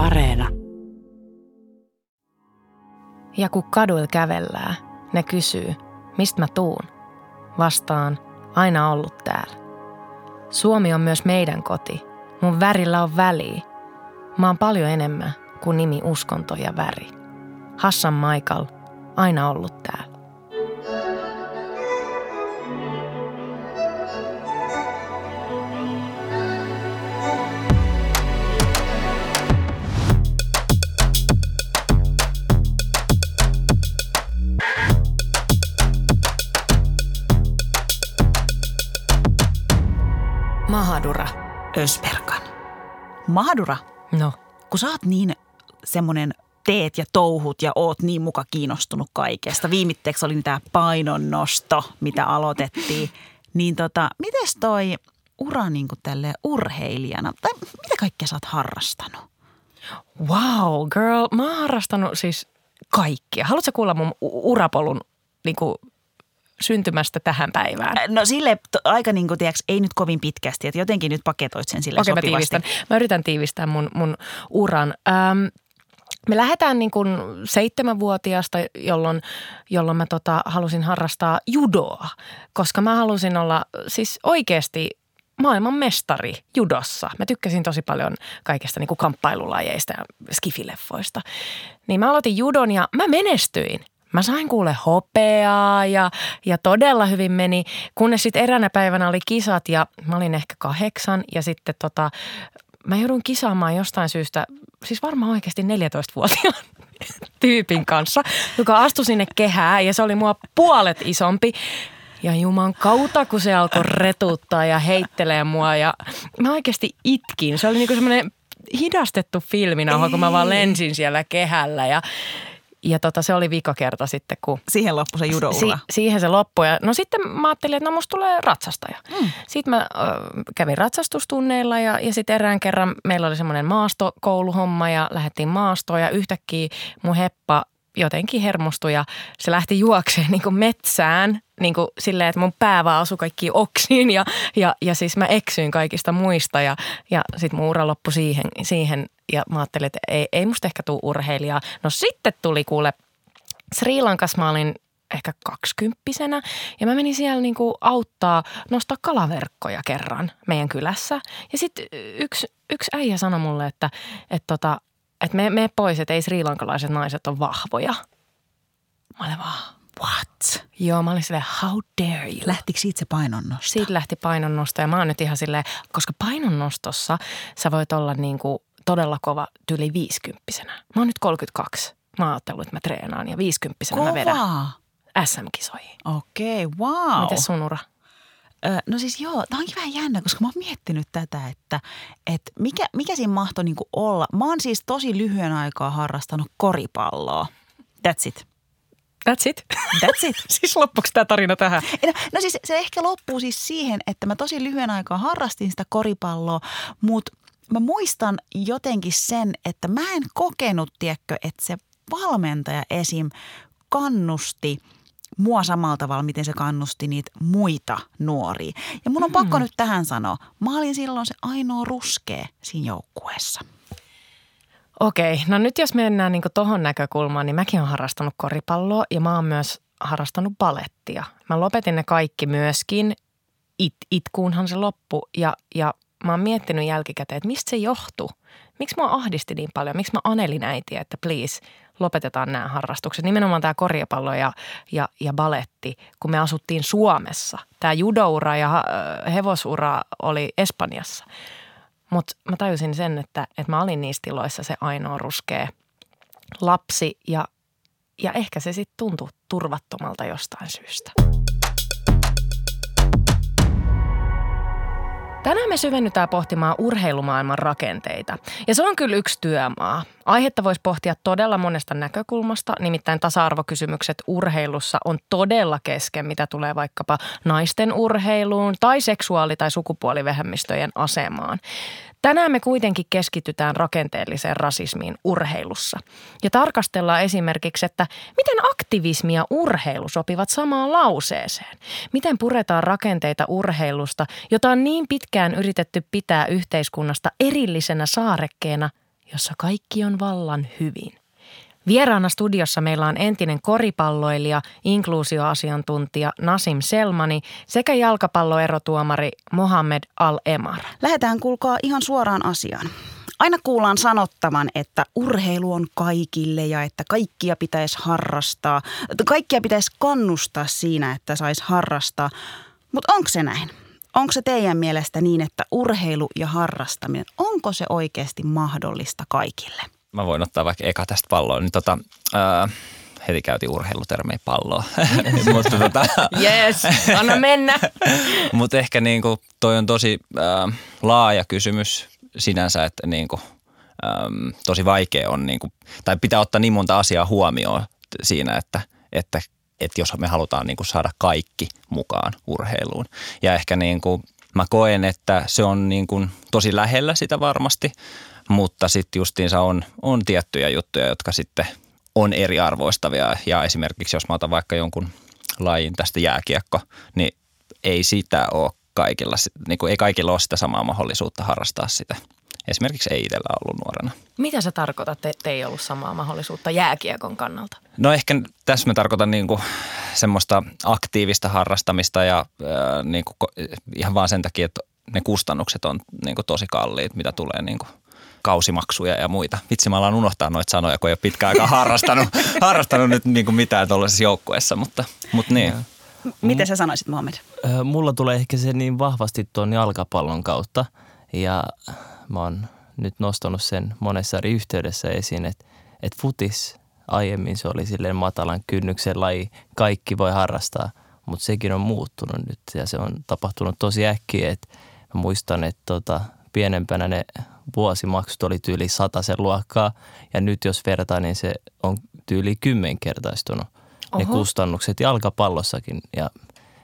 Areena. Ja kun kaduilla kävellään, ne kysyy, mistä mä tuun. Vastaan, aina ollut täällä. Suomi on myös meidän koti. Mun värillä on väliä. Mä oon paljon enemmän kuin nimi, uskonto ja väri. Hassan Michael, aina ollut täällä. Ösperkan. Mahadura, No, kun sä oot niin semmoinen teet ja touhut ja oot niin muka kiinnostunut kaikesta. Viimitteeksi oli tämä painonnosto, mitä aloitettiin. Niin tota, mites toi ura niin kuin tälle urheilijana? Tai mitä kaikkea sä oot harrastanut? wow, girl. Mä oon harrastanut siis kaikkia. Haluatko kuulla mun urapolun niin kuin syntymästä tähän päivään? No sille aika niin kuin, tiiäks, ei nyt kovin pitkästi, että jotenkin nyt paketoit sen sille Okei, mä sopivasti. tiivistän. Mä yritän tiivistää mun, mun uran. Ähm, me lähdetään niin kuin seitsemänvuotiaasta, jolloin, jolloin mä tota, halusin harrastaa judoa, koska mä halusin olla siis oikeasti maailman mestari judossa. Mä tykkäsin tosi paljon kaikesta niin kuin kamppailulajeista ja skifileffoista. Niin mä aloitin judon ja mä menestyin. Mä sain kuule hopeaa ja, ja todella hyvin meni, kunnes sitten eräänä päivänä oli kisat ja mä olin ehkä kahdeksan ja sitten tota, mä joudun kisaamaan jostain syystä, siis varmaan oikeasti 14-vuotiaan tyypin kanssa, joka astui sinne kehään ja se oli mua puolet isompi. Ja juman kautta, kun se alkoi retuttaa ja heittelee mua ja mä oikeasti itkin. Se oli niinku semmoinen hidastettu filminauha, kun mä vaan lensin siellä kehällä ja, ja tota, se oli vika kerta sitten, kun Siihen loppui se judoura. Si- siihen se loppui. Ja, no sitten mä ajattelin, että no musta tulee ratsastaja. Mm. Sitten mä ö, kävin ratsastustunneilla ja, ja sitten erään kerran meillä oli semmoinen maastokouluhomma ja lähdettiin maastoon ja yhtäkkiä mun heppa jotenkin hermostui ja se lähti juokseen niin kuin metsään niin kuin silleen, että mun pää vaan osui kaikkiin oksiin ja, ja, ja siis mä eksyin kaikista muista ja, ja sitten mun ura loppui siihen, siihen ja mä ajattelin, että ei, ei musta ehkä tule urheilijaa. No sitten tuli kuule Sri Lankassa mä olin ehkä kaksikymppisenä ja mä menin siellä niinku auttaa nostaa kalaverkkoja kerran meidän kylässä. Ja sitten yksi, yksi äijä sanoi mulle, että, että, tota, että me, me pois, että ei srilankalaiset naiset ole vahvoja. Mä olin vaan, What? joo, mä olin silleen, how dare you? Lähtikö siitä se painonnosto? Siitä lähti painonnosto ja mä oon nyt ihan silleen, koska painonnostossa sä voit olla niinku todella kova tyli viisikymppisenä. Mä oon nyt 32. Mä oon ajatellut, että mä treenaan ja viisikymppisenä mä vedän. SM-kisoihin. Okei, okay, wow. Miten sun ura? Ö, No siis joo, tämä onkin vähän jännä, koska mä oon miettinyt tätä, että, että mikä, mikä siinä mahtoi niinku olla. Mä oon siis tosi lyhyen aikaa harrastanut koripalloa. That's it. That's it. That's it. siis loppuksi tämä tarina tähän? No, no siis se ehkä loppuu siis siihen, että mä tosi lyhyen aikaa harrastin sitä koripalloa, mutta mä muistan jotenkin sen, että mä en kokenut, tiedätkö, että se valmentaja esim. kannusti mua samalla tavalla, miten se kannusti niitä muita nuoria. Ja mun on pakko nyt tähän sanoa, mä olin silloin se ainoa ruskea siinä joukkueessa. Okei, no nyt jos mennään niin tuohon näkökulmaan, niin mäkin olen harrastanut koripalloa ja mä oon myös harrastanut balettia. Mä lopetin ne kaikki myöskin. It, itkuunhan se loppu ja, ja mä oon miettinyt jälkikäteen, että mistä se johtuu. Miksi mua ahdisti niin paljon? Miksi mä anelin äitiä, että please lopetetaan nämä harrastukset. Nimenomaan tämä korjapallo ja, ja, ja baletti, kun me asuttiin Suomessa. Tämä judoura ja hevosura oli Espanjassa. Mutta mä tajusin sen, että, että mä olin niissä tiloissa se ainoa ruskea lapsi ja, ja ehkä se sitten tuntui turvattomalta jostain syystä. Tänään me syvennytään pohtimaan urheilumaailman rakenteita. Ja se on kyllä yksi työmaa. Aihetta voisi pohtia todella monesta näkökulmasta, nimittäin tasa-arvokysymykset urheilussa on todella kesken, mitä tulee vaikkapa naisten urheiluun tai seksuaali- tai sukupuolivähemmistöjen asemaan. Tänään me kuitenkin keskitytään rakenteelliseen rasismiin urheilussa. Ja tarkastellaan esimerkiksi, että miten aktivismi ja urheilu sopivat samaan lauseeseen. Miten puretaan rakenteita urheilusta, jota on niin pitkään yritetty pitää yhteiskunnasta erillisenä saarekkeena, jossa kaikki on vallan hyvin. Vieraana studiossa meillä on entinen koripalloilija, inkluusioasiantuntija Nasim Selmani sekä jalkapalloerotuomari Mohamed Al-Emar. Lähdetään kuulkaa ihan suoraan asiaan. Aina kuullaan sanottavan, että urheilu on kaikille ja että kaikkia pitäisi harrastaa. Kaikkia pitäisi kannustaa siinä, että saisi harrastaa. Mutta onko se näin? Onko se teidän mielestä niin, että urheilu ja harrastaminen, onko se oikeasti mahdollista kaikille? Mä voin ottaa vaikka eka tästä palloa. Niin tota, ää, heti käytiin urheilutermejä palloa. Mutta tota, yes, anna mennä. Mutta ehkä niinku toi on tosi ää, laaja kysymys sinänsä, että niinku, ää, tosi vaikea on, niinku, tai pitää ottaa niin monta asiaa huomioon siinä, että, että että jos me halutaan niin kuin saada kaikki mukaan urheiluun. Ja ehkä niin kuin mä koen, että se on niin kuin tosi lähellä sitä varmasti, mutta sitten justiinsa on, on tiettyjä juttuja, jotka sitten on eriarvoistavia. Ja esimerkiksi jos mä otan vaikka jonkun lajin tästä jääkiekko, niin ei sitä ole kaikilla, niin kuin ei kaikilla ole sitä samaa mahdollisuutta harrastaa sitä – esimerkiksi ei itsellä ollut nuorena. Mitä sä tarkoitat, että ei ollut samaa mahdollisuutta jääkiekon kannalta? No ehkä tässä mä tarkoitan niin kuin semmoista aktiivista harrastamista ja äh, niin kuin, ihan vaan sen takia, että ne kustannukset on niin kuin tosi kalliit, mitä tulee niin kuin kausimaksuja ja muita. Vitsi, mä alan unohtaa noita sanoja, kun ei ole pitkään aikaa harrastanut, harrastanut nyt niin kuin mitään tuollaisessa joukkueessa, mutta, mutta niin. Miten sä sanoisit, Mohamed? Mulla tulee ehkä se niin vahvasti tuon jalkapallon kautta ja mä oon nyt nostanut sen monessa eri yhteydessä esiin, että, että futis aiemmin se oli silleen matalan kynnyksen laji, kaikki voi harrastaa, mutta sekin on muuttunut nyt ja se on tapahtunut tosi äkkiä, että mä muistan, että tota, pienempänä ne vuosimaksut oli tyyli sen luokkaa ja nyt jos vertaa, niin se on tyyli kymmenkertaistunut Oho. ne kustannukset jalkapallossakin ja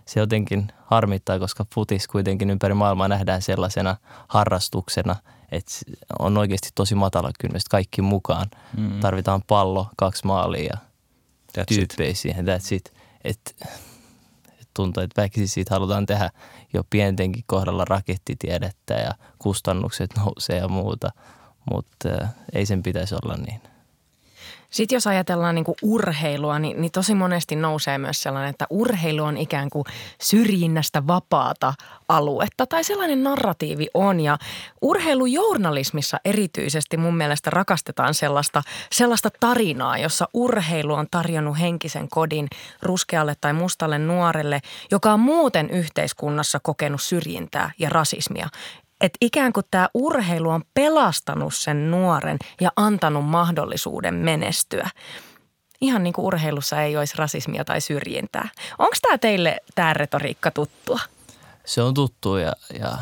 se jotenkin harmittaa, koska futis kuitenkin ympäri maailmaa nähdään sellaisena harrastuksena, että on oikeasti tosi matala kynnys kaikki mukaan. Mm. Tarvitaan pallo, kaksi maalia ja that's tyyppejä it. siihen. That's it. Et, et tuntuu, että väkisin siitä halutaan tehdä jo pientenkin kohdalla rakettitiedettä ja kustannukset nousee ja muuta, mutta äh, ei sen pitäisi olla niin. Sitten jos ajatellaan niin kuin urheilua, niin, niin tosi monesti nousee myös sellainen, että urheilu on ikään kuin syrjinnästä vapaata aluetta tai sellainen narratiivi on. Ja urheilujournalismissa erityisesti mun mielestä rakastetaan sellaista, sellaista tarinaa, jossa urheilu on tarjonnut henkisen kodin ruskealle tai mustalle nuorelle, joka on muuten yhteiskunnassa kokenut syrjintää ja rasismia että ikään kuin tämä urheilu on pelastanut sen nuoren ja antanut mahdollisuuden menestyä. Ihan niin kuin urheilussa ei olisi rasismia tai syrjintää. Onko tämä teille tämä retoriikka tuttua? Se on tuttu ja, ja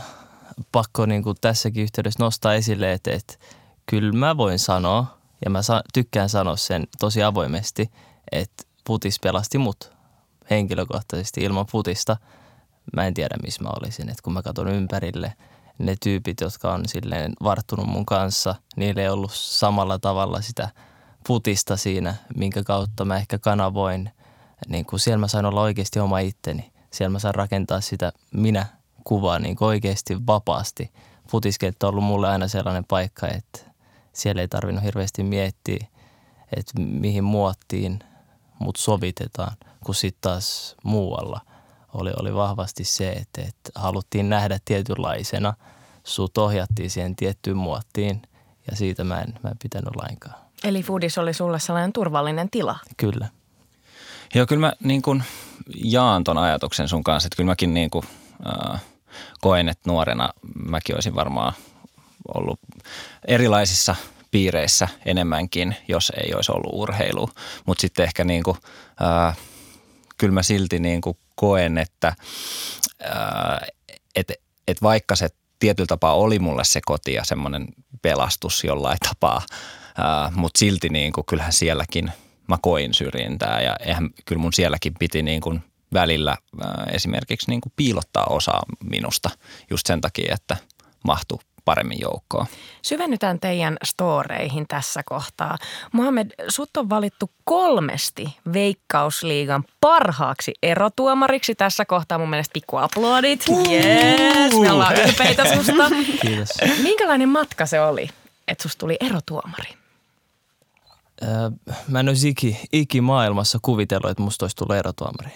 pakko niin kuin tässäkin yhteydessä nostaa esille, että, että kyllä mä voin sanoa, ja mä sa- tykkään sanoa sen tosi avoimesti, että putis pelasti mut henkilökohtaisesti ilman putista. Mä en tiedä, missä mä olisin, että kun mä katson ympärille – ne tyypit, jotka on silleen varttunut mun kanssa, niillä ei ollut samalla tavalla sitä putista siinä, minkä kautta mä ehkä kanavoin. Niin kuin siellä mä sain olla oikeasti oma itteni. Siellä mä sain rakentaa sitä minä kuvaa niin oikeasti vapaasti. Futiskenttä on ollut mulle aina sellainen paikka, että siellä ei tarvinnut hirveästi miettiä, että mihin muottiin mut sovitetaan, kun sitten taas muualla – oli, oli vahvasti se, että, että haluttiin nähdä tietynlaisena. Sut ohjattiin siihen tiettyyn muottiin ja siitä mä en, mä en pitänyt lainkaan. Eli foodis oli sulle sellainen turvallinen tila? Kyllä. Joo, kyllä mä niin kuin jaan ton ajatuksen sun kanssa, että kyllä mäkin niin kuin, äh, koen, että nuorena mäkin olisin varmaan ollut erilaisissa piireissä enemmänkin, jos ei olisi ollut urheilu. Mutta sitten ehkä niin kuin, äh, kyllä mä silti niin kuin koen, että et, et vaikka se tietyllä tapaa oli mulle se koti ja semmoinen pelastus jollain tapaa, mutta silti niin kuin, kyllähän sielläkin mä koin syrjintää ja eihän, kyllä mun sielläkin piti niin kuin välillä esimerkiksi niin kuin piilottaa osaa minusta just sen takia, että mahtuu paremmin joukkoon. Syvennytään teidän storeihin tässä kohtaa. Mohamed, sut on valittu kolmesti Veikkausliigan parhaaksi erotuomariksi. Tässä kohtaa mun mielestä pikku aplodit. Yes, me ollaan ylpeitä susta. Kiitos. Minkälainen matka se oli? että susta tuli erotuomari? Öö, mä en olisi iki, iki maailmassa kuvitellut, että musta olisi tullut erotuomari.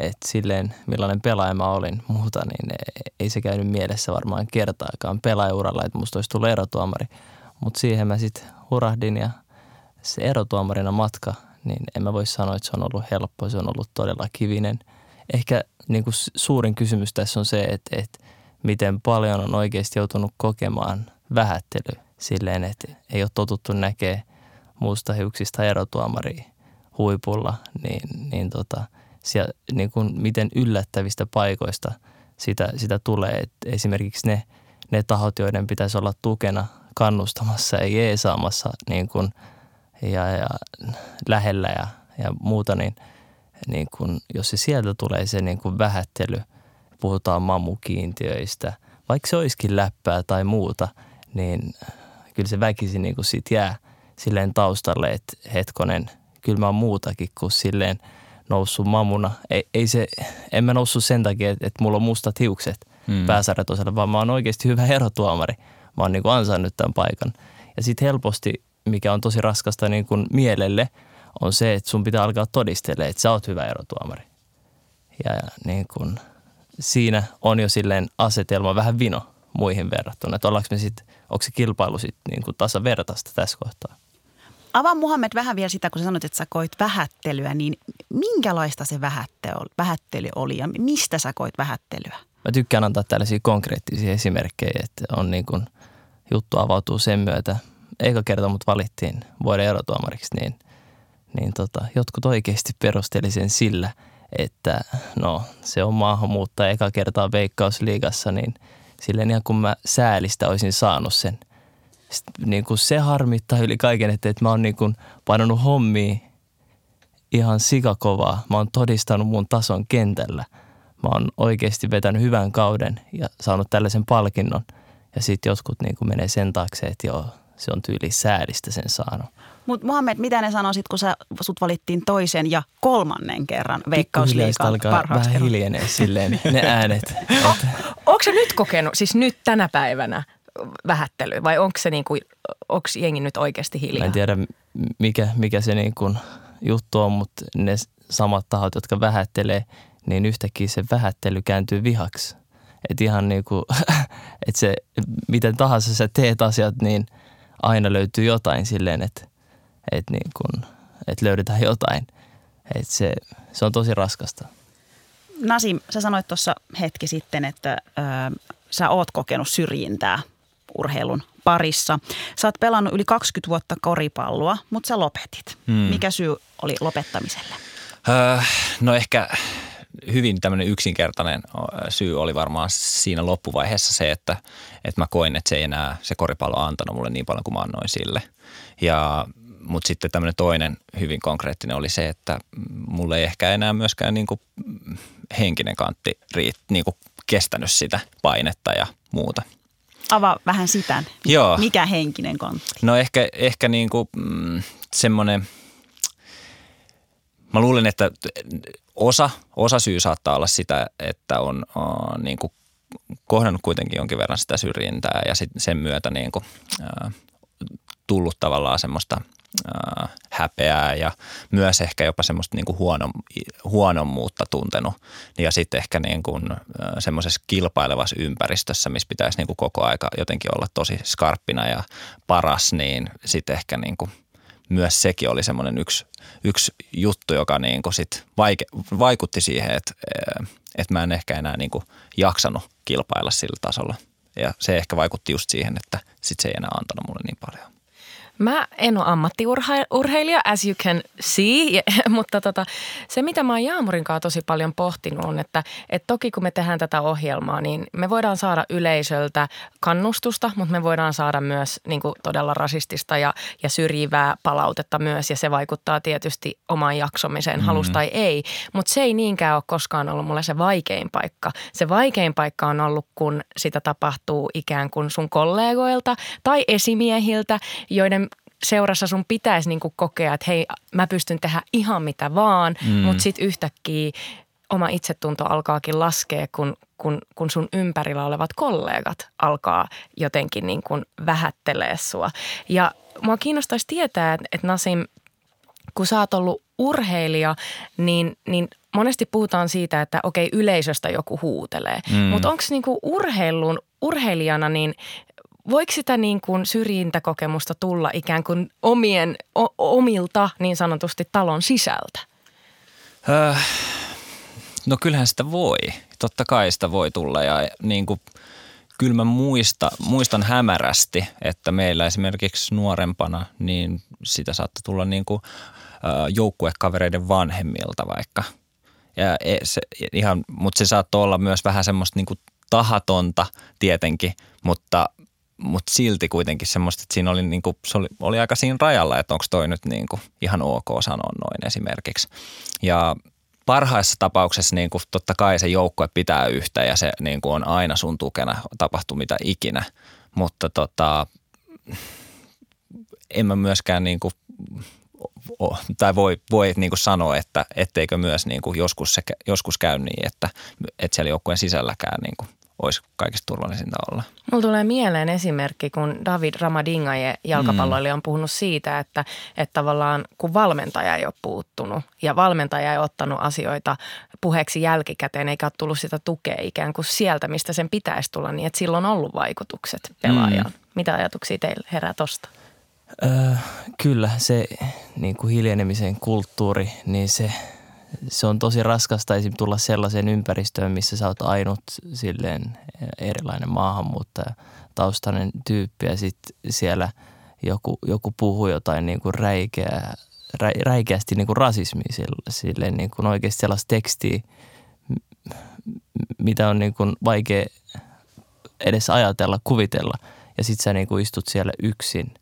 Et silleen, millainen pelaaja mä olin muuta, niin ei se käynyt mielessä varmaan kertaakaan pelaajauralla, että musta olisi tullut erotuomari. Mutta siihen mä sitten hurahdin ja se erotuomarina matka, niin en mä voi sanoa, että se on ollut helppo, se on ollut todella kivinen. Ehkä niin kuin suurin kysymys tässä on se, että, että miten paljon on oikeasti joutunut kokemaan vähättely silleen, että ei ole totuttu näkee muusta hiuksista erotuomaria huipulla, niin, niin tota, siellä, niin kuin miten yllättävistä paikoista sitä, sitä tulee. Et esimerkiksi ne, ne tahot, joiden pitäisi olla tukena kannustamassa ja jeesaamassa niin kuin, ja, ja lähellä ja, ja muuta, niin, niin kuin, jos se sieltä tulee se niin kuin vähättely, puhutaan mamukiintiöistä, vaikka se olisikin läppää tai muuta, niin kyllä se väkisin niin kuin siitä jää silleen taustalle, että hetkonen, kyllä mä oon muutakin kuin silleen noussut mamuna. Ei, ei se, en mä noussut sen takia, että, että mulla on mustat hiukset hmm. pääsarjatosella, vaan mä oon oikeasti hyvä erotuomari – mä oon niin kuin ansainnut tämän paikan. Ja sitten helposti, mikä on tosi raskasta niin kuin mielelle, on se, että sun pitää alkaa todistella, että sä oot hyvä erotuomari. Ja niin kuin, siinä on jo silleen asetelma vähän vino muihin verrattuna. Että ollaanko me sitten, onko se kilpailu sitten niin kuin tasavertaista tässä kohtaa? Avaa Muhammed vähän vielä sitä, kun sä sanoit, että sä koit vähättelyä, niin minkälaista se vähättely oli ja mistä sä koit vähättelyä? Mä tykkään antaa tällaisia konkreettisia esimerkkejä, että on niin kuin juttu avautuu sen myötä. Eka kerta mut valittiin vuoden erotuomariksi, niin, niin tota, jotkut oikeasti perusteli sen sillä, että no se on maahanmuuttaja eka kertaa veikkausliigassa, niin silleen ihan kun mä säälistä olisin saanut sen. Niin kuin se harmittaa yli kaiken, että, että mä oon niin kuin painanut hommia ihan sikakovaa. Mä oon todistanut mun tason kentällä. Mä oon oikeasti vetänyt hyvän kauden ja saanut tällaisen palkinnon – ja sitten jotkut niin kuin menee sen taakse, että joo, se on tyyli säälistä sen saanut. Mutta Mohamed, mitä ne sanoisit, kun sä, sut valittiin toisen ja kolmannen kerran Veikkausliikan alkaa vähän hiljenee silleen ne äänet. o, onko se nyt kokenut, siis nyt tänä päivänä vähättely vai onko se niin kuin, onko jengi nyt oikeasti hiljaa? Mä en tiedä mikä, mikä se niin kuin juttu on, mutta ne samat tahot, jotka vähättelee, niin yhtäkkiä se vähättely kääntyy vihaksi. Että ihan niin kuin, että se, miten tahansa sä teet asiat, niin aina löytyy jotain silleen, että, että, niin kuin, että löydetään jotain. Että se, se on tosi raskasta. Nasim, sä sanoit tuossa hetki sitten, että ö, sä oot kokenut syrjintää urheilun parissa. Sä oot pelannut yli 20 vuotta koripalloa, mutta sä lopetit. Hmm. Mikä syy oli lopettamiselle? Öö, no ehkä hyvin tämmöinen yksinkertainen syy oli varmaan siinä loppuvaiheessa se, että, että mä koin, että se ei enää se koripallo antanut mulle niin paljon kuin mä annoin sille. Ja, mutta sitten tämmöinen toinen hyvin konkreettinen oli se, että mulle ei ehkä enää myöskään niin kuin henkinen kantti riit, niin kuin kestänyt sitä painetta ja muuta. Avaa vähän sitä. Joo. Mikä henkinen kantti? No ehkä, ehkä niin kuin, mm, semmoinen – Mä luulen, että osa, osa syy saattaa olla sitä, että on uh, niin kuin kohdannut kuitenkin jonkin verran sitä syrjintää ja sit sen myötä niin kuin, uh, tullut tavallaan semmoista uh, häpeää ja myös ehkä jopa semmoista niin kuin huono, huonommuutta tuntenut. Ja sitten ehkä niin kuin, uh, semmoisessa kilpailevassa ympäristössä, missä pitäisi niin kuin koko aika jotenkin olla tosi skarppina ja paras, niin sitten ehkä niin kuin – myös sekin oli semmoinen yksi, yksi juttu, joka niin kuin sit vaike, vaikutti siihen, että, että mä en ehkä enää niin kuin jaksanut kilpailla sillä tasolla. Ja se ehkä vaikutti just siihen, että sit se ei enää antanut mulle niin paljon. Mä en ole ammattiurheilija, as you can see, mutta tota, se mitä mä oon Jaamurin kanssa tosi paljon pohtinut on, että, että toki kun me tehdään tätä ohjelmaa, niin me voidaan saada yleisöltä kannustusta, mutta me voidaan saada myös niin kuin todella rasistista ja, ja syrjivää palautetta myös ja se vaikuttaa tietysti omaan jaksomiseen, halusta mm. tai ei. Mutta se ei niinkään ole koskaan ollut mulle se vaikein paikka. Se vaikein paikka on ollut, kun sitä tapahtuu ikään kuin sun kollegoilta tai esimiehiltä, joiden seurassa sun pitäisi niin kokea, että hei, mä pystyn tehdä ihan mitä vaan, mm. mutta sitten yhtäkkiä oma itsetunto alkaakin laskea, kun kun, kun sun ympärillä olevat kollegat alkaa jotenkin niin kuin vähättelee sua. Ja mua kiinnostaisi tietää, että, että Nasim, kun sä oot ollut urheilija, niin, niin monesti puhutaan siitä, että okei yleisöstä joku huutelee. Mm. Mutta onko niinku urheilun, urheilijana niin voiko sitä niin kuin syrjintäkokemusta tulla ikään kuin omien, o, omilta niin sanotusti talon sisältä? Öö, no kyllähän sitä voi. Totta kai sitä voi tulla ja niin kuin, kyllä mä muista, muistan hämärästi, että meillä esimerkiksi nuorempana niin sitä saattaa tulla niin kuin, joukkuekavereiden vanhemmilta vaikka. Ja e, se, ihan, mutta se saattoi olla myös vähän semmoista niin kuin tahatonta tietenkin, mutta, mutta silti kuitenkin semmoista, että siinä oli, niin kuin, se oli, oli aika siinä rajalla, että onko toi nyt niin kuin ihan ok sanoa noin esimerkiksi. Ja parhaissa tapauksessa niin kuin totta kai se joukkue pitää yhtä ja se niin kuin on aina sun tukena, tapahtuu mitä ikinä. Mutta tota, en mä myöskään niin kuin, tai voi, voi niin kuin sanoa, että etteikö myös niin kuin joskus, se, joskus käy niin, että, että siellä joukkueen sisälläkään niin kuin olisi kaikista turvallisinta olla. Mulla tulee mieleen esimerkki, kun David Ramadingaje jalkapalloilija on puhunut siitä, että, että tavallaan kun valmentaja ei ole puuttunut ja valmentaja ei ottanut asioita puheeksi jälkikäteen eikä ole tullut sitä tukea ikään kuin sieltä, mistä sen pitäisi tulla, niin että silloin on ollut vaikutukset pelaajaan. Mm. Mitä ajatuksia teillä herää tosta? Öö, kyllä, se niin kuin hiljenemisen kulttuuri, niin se – se on tosi raskasta esim. tulla sellaiseen ympäristöön, missä sä oot ainut silleen erilainen maahanmuuttaja taustainen tyyppi ja sitten siellä joku, joku puhuu jotain niin kuin räikeä, rä, räikeästi niin kuin rasismia silleen niin kuin oikeasti sellaista tekstiä, mitä on niin kuin vaikea edes ajatella, kuvitella. Ja sitten sä niin kuin istut siellä yksin,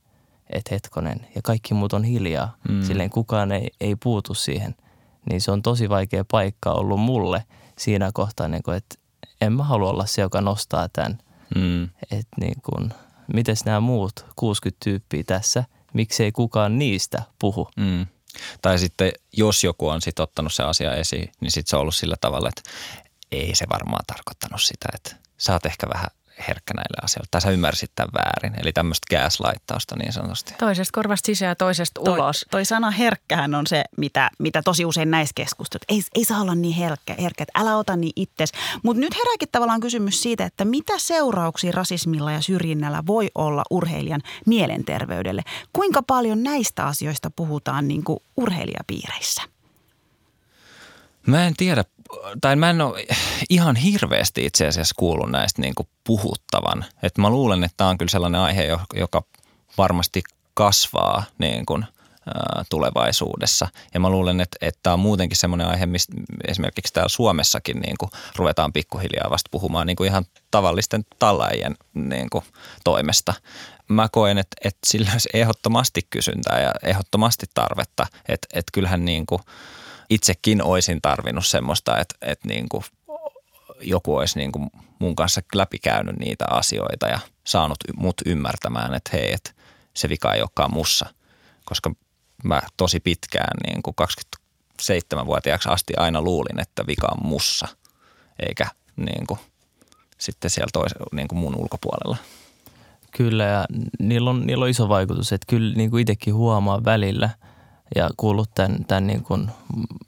että hetkonen, ja kaikki muut on hiljaa. Mm. Silleen kukaan ei, ei puutu siihen – niin se on tosi vaikea paikka ollut mulle siinä kohtaa, niin kuin, että en mä halua olla se, joka nostaa tämän. Mm. Että niin kuin, mites nämä muut 60 tyyppiä tässä, miksei kukaan niistä puhu? Mm. Tai sitten jos joku on sitten ottanut se asia esiin, niin sitten se on ollut sillä tavalla, että ei se varmaan tarkoittanut sitä, että sä oot ehkä vähän herkkä näille asioille. Tai sä ymmärsit tämän väärin. Eli tämmöistä gaslighttausta niin sanotusti. Toisesta korvasta sisään ja toisesta ulos. Toi, toi sana herkkähän on se, mitä, mitä tosi usein näissä keskusteluissa. Ei, ei saa olla niin herkkä, herkkä että älä ota niin itses. Mutta nyt herääkin tavallaan kysymys siitä, että mitä seurauksia rasismilla ja syrjinnällä voi olla urheilijan mielenterveydelle. Kuinka paljon näistä asioista puhutaan niin kuin urheilijapiireissä? Mä en tiedä tai mä en ole ihan hirveästi itse asiassa kuullut näistä niin kuin puhuttavan. Et mä luulen, että tämä on kyllä sellainen aihe, joka varmasti kasvaa niin kuin, tulevaisuudessa. Ja mä luulen, että, että tämä on muutenkin semmoinen aihe, mistä esimerkiksi täällä Suomessakin niin kuin ruvetaan pikkuhiljaa vasta puhumaan niin kuin ihan tavallisten tallaajien niin kuin toimesta. Mä koen, että, että sillä olisi ehdottomasti kysyntää ja ehdottomasti tarvetta. Että, että kyllähän niin kuin – itsekin olisin tarvinnut semmoista, että, että niin kuin joku olisi niin kuin mun kanssa läpikäynyt niitä asioita ja saanut mut ymmärtämään, että hei, että se vika ei olekaan mussa. Koska mä tosi pitkään niin kuin 27-vuotiaaksi asti aina luulin, että vika on mussa, eikä niin kuin sitten siellä tois, niin kuin mun ulkopuolella. Kyllä ja niillä on, niillä on iso vaikutus, että kyllä niin kuin itsekin huomaa välillä – ja kuullut tämän, tämän niin kuin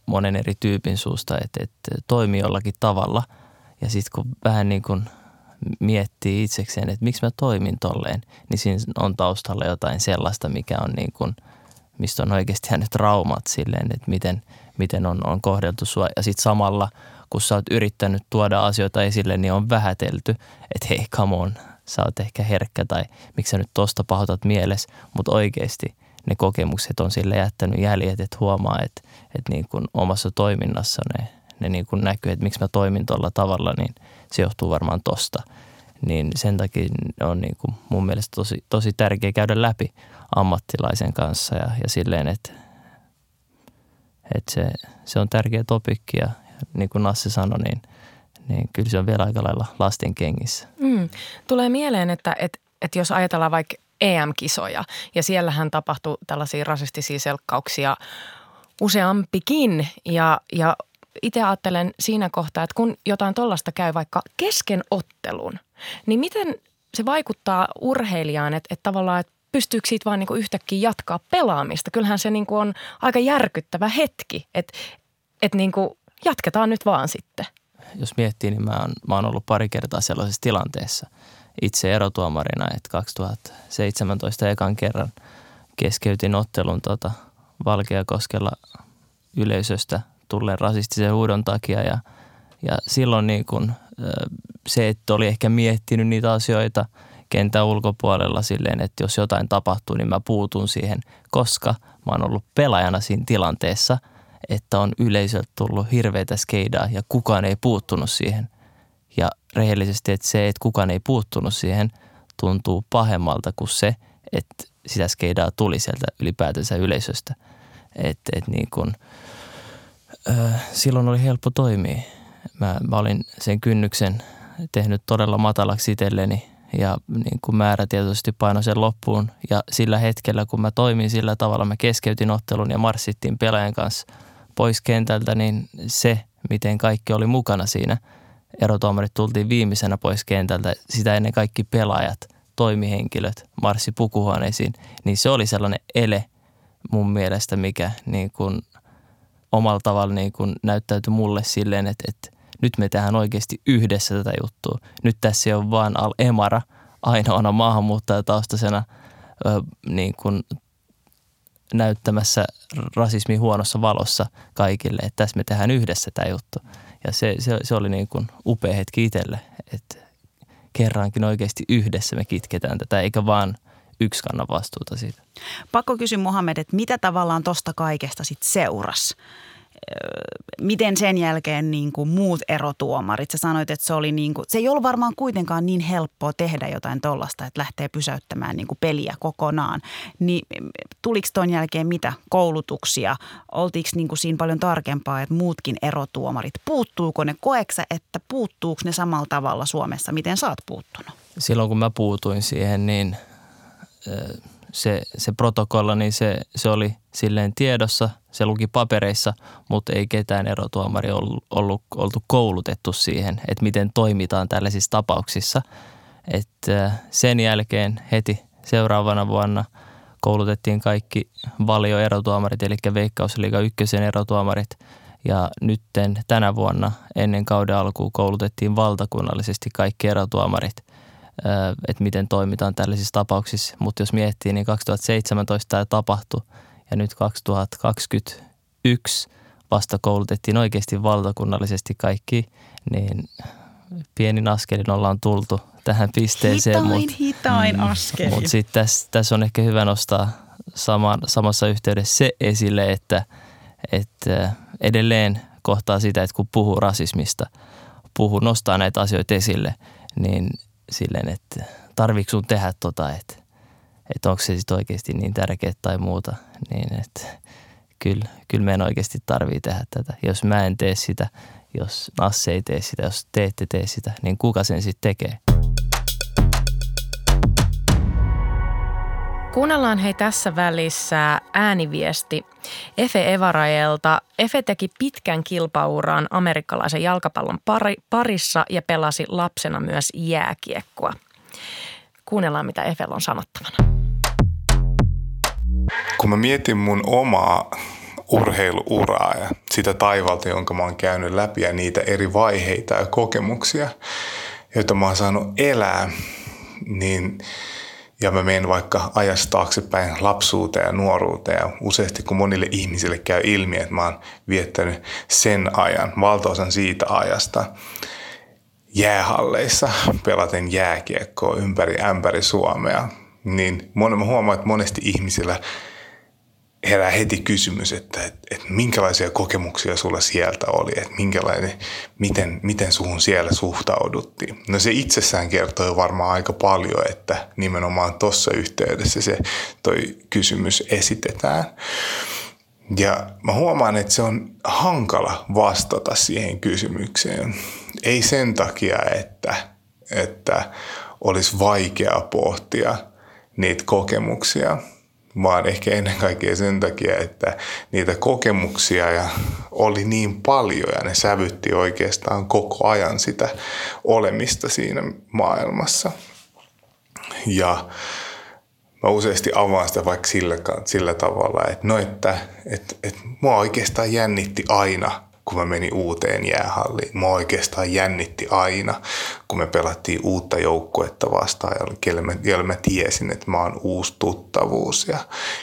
monen eri tyypin suusta, että, että toimii jollakin tavalla. Ja sitten kun vähän niin kuin miettii itsekseen, että miksi mä toimin tolleen, niin siinä on taustalla jotain sellaista, mikä on niin kuin, mistä on oikeasti jäänyt traumat silleen, että miten, miten on, on kohdeltu sua. Ja sitten samalla, kun sä oot yrittänyt tuoda asioita esille, niin on vähätelty, että hei, come on, sä oot ehkä herkkä tai miksi sä nyt tosta pahoitat mielessä, mutta oikeasti – ne kokemukset on sille jättänyt jäljet, että huomaa, että, että niin kuin omassa toiminnassa ne, ne niin kuin näkyy, että miksi mä toimin tuolla tavalla, niin se johtuu varmaan tosta. Niin sen takia on niin kuin mun mielestä tosi, tosi tärkeä käydä läpi ammattilaisen kanssa ja, ja silleen, että, että se, se on tärkeä topikki ja niin kuin Nassi sanoi, niin, niin kyllä se on vielä aika lailla lasten kengissä. Mm. Tulee mieleen, että, että, että jos ajatellaan vaikka EM-kisoja. Ja siellähän tapahtui tällaisia rasistisia selkkauksia useampikin. Ja, ja itse ajattelen siinä kohtaa, että kun jotain tollasta käy vaikka kesken ottelun, niin miten se vaikuttaa urheilijaan, että, että tavallaan, että pystyykö siitä vaan niin kuin yhtäkkiä jatkaa pelaamista. Kyllähän se niin kuin on aika järkyttävä hetki, että, että niin kuin jatketaan nyt vaan sitten. Jos miettii, niin mä oon, mä oon ollut pari kertaa sellaisessa tilanteessa itse erotuomarina, että 2017 ekan kerran keskeytin ottelun tota Valkeakoskella yleisöstä tulleen rasistisen huudon takia ja, ja silloin niin kun, se, että oli ehkä miettinyt niitä asioita – kentän ulkopuolella silleen, että jos jotain tapahtuu, niin mä puutun siihen, koska mä oon ollut pelaajana siinä tilanteessa, että on yleisöltä tullut hirveitä skeidaa ja kukaan ei puuttunut siihen. Ja rehellisesti, että se, että kukaan ei puuttunut siihen, tuntuu pahemmalta kuin se, että sitä skeidaa tuli sieltä ylipäätänsä yleisöstä. Että et niin kun, ö, silloin oli helppo toimia. Mä, mä olin sen kynnyksen tehnyt todella matalaksi itselleni ja niin kuin määrätietoisesti paino sen loppuun. Ja sillä hetkellä, kun mä toimin sillä tavalla, mä keskeytin ottelun ja marssittiin pelaajan kanssa pois kentältä, niin se, miten kaikki oli mukana siinä, erotuomarit tultiin viimeisenä pois kentältä, sitä ennen kaikki pelaajat, toimihenkilöt, marssi pukuhuoneisiin, niin se oli sellainen ele mun mielestä, mikä niin kuin omalla tavalla niin kuin näyttäytyi mulle silleen, että, että nyt me tehdään oikeasti yhdessä tätä juttua. Nyt tässä ei ole vaan Al Emara ainoana maahanmuuttajataustaisena ö, niin kuin näyttämässä rasismi huonossa valossa kaikille, että tässä me tehdään yhdessä tämä juttu. Ja se, se, se oli niin kuin upea hetki itselle, että kerrankin oikeasti yhdessä me kitketään tätä, eikä vaan yksi kannan vastuuta siitä. Pakko kysyä Mohamed, että mitä tavallaan tuosta kaikesta sitten seurasi? Miten sen jälkeen niin kuin muut erotuomarit, sä sanoit, että se oli niin kuin, se ei ollut varmaan kuitenkaan niin helppoa tehdä jotain tollasta, että lähtee pysäyttämään niin kuin peliä kokonaan. Niin tuliko ton jälkeen mitä koulutuksia? Oltiinko niin kuin siinä paljon tarkempaa, että muutkin erotuomarit, puuttuuko ne? Koeksä, että puuttuuko ne samalla tavalla Suomessa? Miten sä oot puuttunut? Silloin kun mä puutuin siihen, niin se, se protokolla, niin se, se oli silleen tiedossa, se luki papereissa, mutta ei ketään erotuomari ollut, ollut, oltu koulutettu siihen, että miten toimitaan tällaisissa tapauksissa. Et sen jälkeen heti seuraavana vuonna koulutettiin kaikki valioerotuomarit, eli Veikkausliiga ykkösen erotuomarit. Ja nytten tänä vuonna ennen kauden alkuun koulutettiin valtakunnallisesti kaikki erotuomarit – että miten toimitaan tällaisissa tapauksissa. Mutta jos miettii, niin 2017 tämä tapahtui ja nyt 2021 vasta koulutettiin oikeasti valtakunnallisesti kaikki, niin pienin askelin ollaan tultu tähän pisteeseen. Hitain, mut, hitain mm, askelin. Mutta sitten tässä, tässä on ehkä hyvä nostaa saman, samassa yhteydessä se esille, että, että edelleen kohtaa sitä, että kun puhuu rasismista, puhuu, nostaa näitä asioita esille, niin silleen, että tarviiko sun tehdä tota, että, että onko se sitten oikeasti niin tärkeää tai muuta, niin että kyllä, kyllä meidän oikeasti tarvii tehdä tätä. Jos mä en tee sitä, jos Nasse ei tee sitä, jos te ette tee sitä, niin kuka sen sitten tekee? Kuunnellaan hei tässä välissä ääniviesti Efe Evarajelta. Efe teki pitkän kilpauran amerikkalaisen jalkapallon pari, parissa ja pelasi lapsena myös jääkiekkoa. Kuunnellaan, mitä Efellä on sanottavana. Kun mä mietin mun omaa urheiluuraa ja sitä taivalta, jonka mä oon käynyt läpi ja niitä eri vaiheita ja kokemuksia, joita mä oon saanut elää, niin – ja mä menen vaikka ajasta taaksepäin lapsuuteen ja nuoruuteen ja useasti kun monille ihmisille käy ilmi, että mä oon viettänyt sen ajan, valtaosan siitä ajasta jäähalleissa pelaten jääkiekkoa ympäri ämpäri Suomea, niin mä huomaan, että monesti ihmisillä – herää heti kysymys, että, että, että minkälaisia kokemuksia sulla sieltä oli, että minkälainen, miten, miten suhun siellä suhtauduttiin. No se itsessään kertoo varmaan aika paljon, että nimenomaan tuossa yhteydessä se toi kysymys esitetään. Ja mä huomaan, että se on hankala vastata siihen kysymykseen. Ei sen takia, että, että olisi vaikea pohtia niitä kokemuksia – vaan ehkä ennen kaikkea sen takia, että niitä kokemuksia ja oli niin paljon ja ne sävytti oikeastaan koko ajan sitä olemista siinä maailmassa. Ja mä useasti avaan sitä vaikka sillä, sillä tavalla, että no että, että, että mua oikeastaan jännitti aina – kun mä menin uuteen jäähalliin. Mua oikeastaan jännitti aina, kun me pelattiin uutta joukkuetta vastaan, jolle mä, jolle mä tiesin, että mä oon uusi tuttavuus ja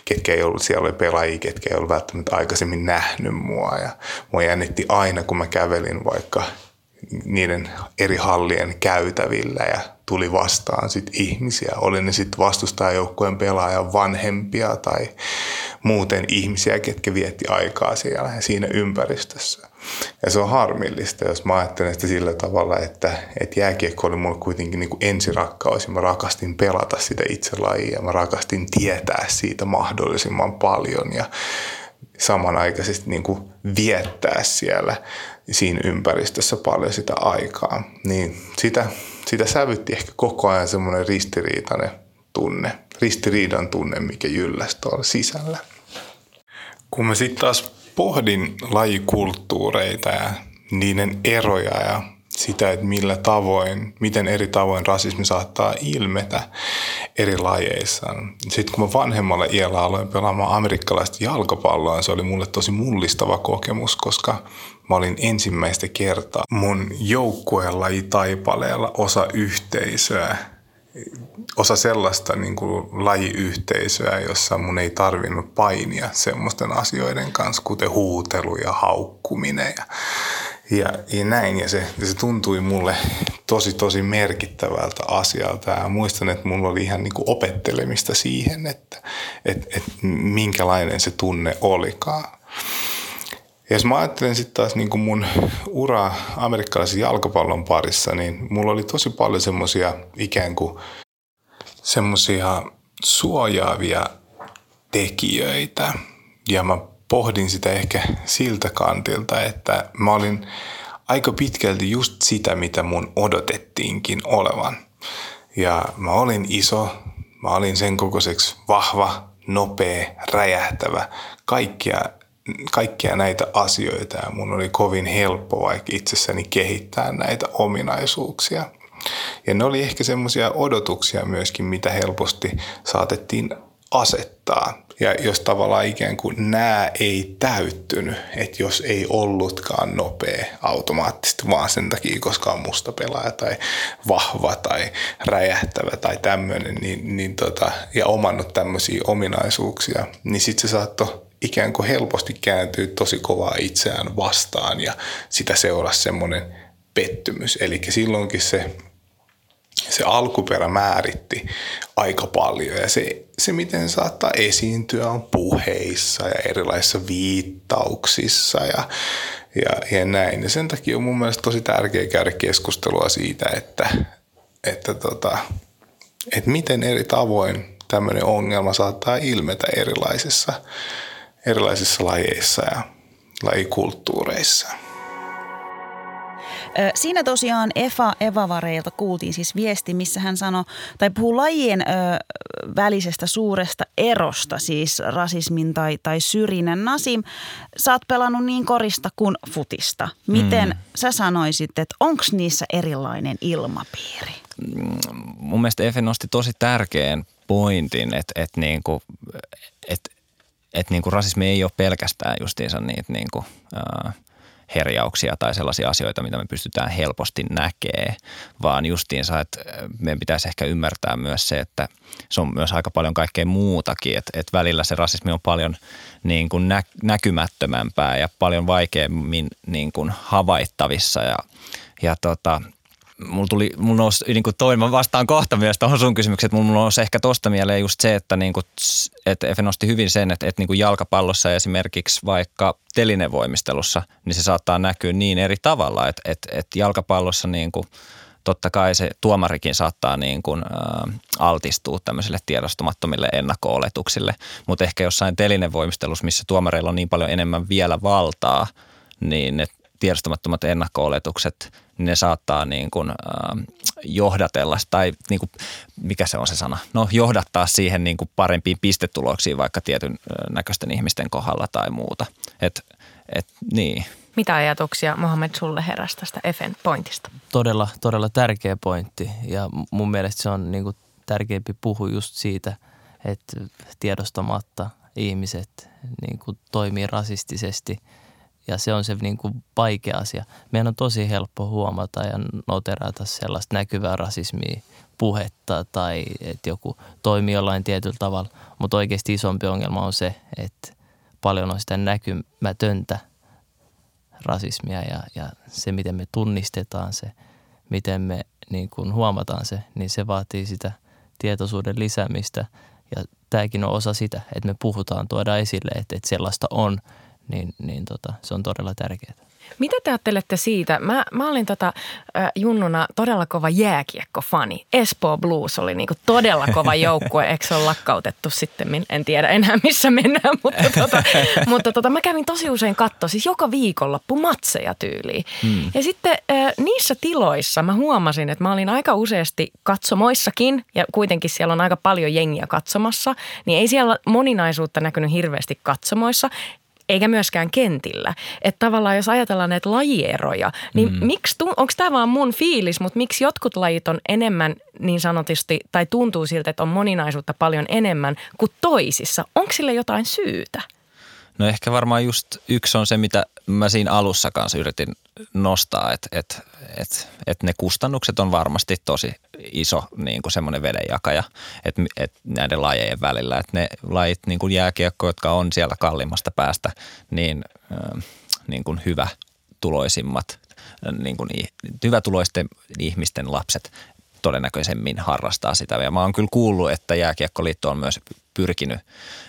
ketkä ei ollut, siellä oli pelaajia, ketkä ei ollut välttämättä aikaisemmin nähnyt mua ja mua jännitti aina, kun mä kävelin vaikka niiden eri hallien käytävillä ja tuli vastaan sit ihmisiä. Oli ne sitten vastustajajoukkueen pelaajan vanhempia tai muuten ihmisiä, ketkä vietti aikaa siellä siinä ympäristössä. Ja se on harmillista, jos mä ajattelen sitä sillä tavalla, että, että jääkiekko oli mulle kuitenkin niin kuin ensirakkaus ja mä rakastin pelata sitä itse lajia ja mä rakastin tietää siitä mahdollisimman paljon ja samanaikaisesti niin kuin viettää siellä siinä ympäristössä paljon sitä aikaa. Niin sitä, sitä sävytti ehkä koko ajan semmoinen ristiriitainen tunne, ristiriidan tunne, mikä jylläsi tuolla sisällä. Kun mä sitten taas pohdin lajikulttuureita ja niiden eroja ja sitä, että millä tavoin, miten eri tavoin rasismi saattaa ilmetä eri lajeissa. Sitten kun mä vanhemmalla iällä aloin pelaamaan amerikkalaista jalkapalloa, se oli mulle tosi mullistava kokemus, koska mä olin ensimmäistä kertaa mun joukkueella taipaleella osa yhteisöä, osa sellaista niin kuin lajiyhteisöä, jossa mun ei tarvinnut painia semmoisten asioiden kanssa, kuten huutelu ja haukkuminen ja, ja, ja näin. Ja se, ja se tuntui mulle tosi, tosi merkittävältä asialta. Ja muistan, että mulla oli ihan niin kuin opettelemista siihen, että et, et minkälainen se tunne olikaan. Ja jos mä ajattelen sitten taas niin mun ura amerikkalaisen jalkapallon parissa, niin mulla oli tosi paljon semmoisia ikään kuin semmoisia suojaavia tekijöitä. Ja mä pohdin sitä ehkä siltä kantilta, että mä olin aika pitkälti just sitä, mitä mun odotettiinkin olevan. Ja mä olin iso, mä olin sen kokoiseksi vahva, nopea, räjähtävä, kaikkia kaikkia näitä asioita ja mun oli kovin helppo vaikka itsessäni kehittää näitä ominaisuuksia. Ja ne oli ehkä semmoisia odotuksia myöskin, mitä helposti saatettiin asettaa. Ja jos tavallaan ikään kuin nämä ei täyttynyt, että jos ei ollutkaan nopea automaattisesti vaan sen takia, koska on musta pelaaja tai vahva tai räjähtävä tai tämmöinen, niin, niin tota, ja omannut tämmöisiä ominaisuuksia, niin sitten se saattoi ikään kuin helposti kääntyy tosi kovaa itseään vastaan ja sitä seurasi semmoinen pettymys. Eli silloinkin se, se alkuperä määritti aika paljon ja se, se, miten saattaa esiintyä on puheissa ja erilaisissa viittauksissa ja, ja, ja näin. Ja sen takia on mun mielestä tosi tärkeää käydä keskustelua siitä, että, että, tota, että miten eri tavoin tämmöinen ongelma saattaa ilmetä erilaisissa erilaisissa lajeissa ja lajikulttuureissa. Siinä tosiaan Eva Evavareilta kuultiin siis viesti, missä hän sanoi, tai puhuu lajien ö, välisestä suuresta erosta, siis rasismin tai, tai syrjinnän. Nasim, sä oot pelannut niin korista kuin futista. Miten mm. sä sanoisit, että onko niissä erilainen ilmapiiri? Mm, mun mielestä Efe nosti tosi tärkeän pointin, että, että, niin kuin, että että niin kuin rasismi ei ole pelkästään justiinsa niitä niin kuin, ää, herjauksia tai sellaisia asioita, mitä me pystytään helposti näkee, vaan justiinsa, että meidän pitäisi ehkä ymmärtää myös se, että se on myös aika paljon kaikkea muutakin, että, että välillä se rasismi on paljon niin kuin nä, näkymättömämpää ja paljon vaikeammin niin kuin havaittavissa ja, ja tota, mulla tuli, mulla nousi niin kuin toinen, mä vastaan kohta myös tuohon sun kysymykseen, että mulla nousi ehkä tosta mieleen just se, että, niin kuin, että Efe nosti hyvin sen, että, että niin kuin jalkapallossa esimerkiksi vaikka telinevoimistelussa, niin se saattaa näkyä niin eri tavalla, että, että, että jalkapallossa niin kuin, totta kai se tuomarikin saattaa niin kuin, ä, altistua tämmöisille tiedostamattomille ennakko-oletuksille, mutta ehkä jossain telinevoimistelussa, missä tuomareilla on niin paljon enemmän vielä valtaa, niin ne tiedostamattomat ennakko-oletukset, niin ne saattaa niin kuin, äh, johdatella tai niin kuin, mikä se on se sana, no johdattaa siihen niin kuin parempiin pistetuloksiin vaikka tietyn näköisten ihmisten kohdalla tai muuta. Et, et, niin. Mitä ajatuksia Mohamed sulle heräsi tästä Efen pointista? Todella, todella tärkeä pointti ja mun mielestä se on niin kuin tärkeämpi puhua just siitä, että tiedostamatta ihmiset niin kuin toimii rasistisesti ja se on se niin kuin vaikea asia. Meidän on tosi helppo huomata ja noterata sellaista näkyvää rasismia puhetta tai että joku toimii jollain tietyllä tavalla, mutta oikeasti isompi ongelma on se, että paljon on sitä näkymätöntä rasismia ja, ja se, miten me tunnistetaan se, miten me niin kuin huomataan se, niin se vaatii sitä tietoisuuden lisäämistä. Ja tämäkin on osa sitä, että me puhutaan, tuoda esille, että, että sellaista on, niin, niin tota, se on todella tärkeää. Mitä te ajattelette siitä? Mä, mä olin tota, äh, junnuna todella kova jääkiekko-fani. Espoo Blues oli niinku todella kova joukkue. Eikö se ole lakkautettu sitten? En tiedä enää missä mennään, mutta, tota, mutta tota, mä kävin tosi usein katsoa, siis joka viikonloppu matseja tyyliin. Hmm. Ja sitten äh, niissä tiloissa mä huomasin, että mä olin aika useasti katsomoissakin ja kuitenkin siellä on aika paljon jengiä katsomassa, niin ei siellä moninaisuutta näkynyt hirveästi katsomoissa eikä myöskään kentillä. Että tavallaan jos ajatellaan näitä lajieroja, niin mm. miksi, onko tämä vaan mun fiilis, mutta miksi jotkut lajit on enemmän niin sanotusti, tai tuntuu siltä, että on moninaisuutta paljon enemmän kuin toisissa. Onko sille jotain syytä? No ehkä varmaan just yksi on se, mitä mä siinä alussa kanssa yritin nostaa, että et, et, et ne kustannukset on varmasti tosi iso niin kuin semmoinen vedenjakaja että et näiden lajejen välillä. Että ne lajit, niin kuin jääkiekko, jotka on siellä kalliimmasta päästä, niin, äh, niin kuin hyvä tuloisimmat, niin kuin hyvätuloisten ihmisten lapset todennäköisemmin harrastaa sitä. Ja mä oon kyllä kuullut, että Jääkiekkoliitto on myös pyrkinyt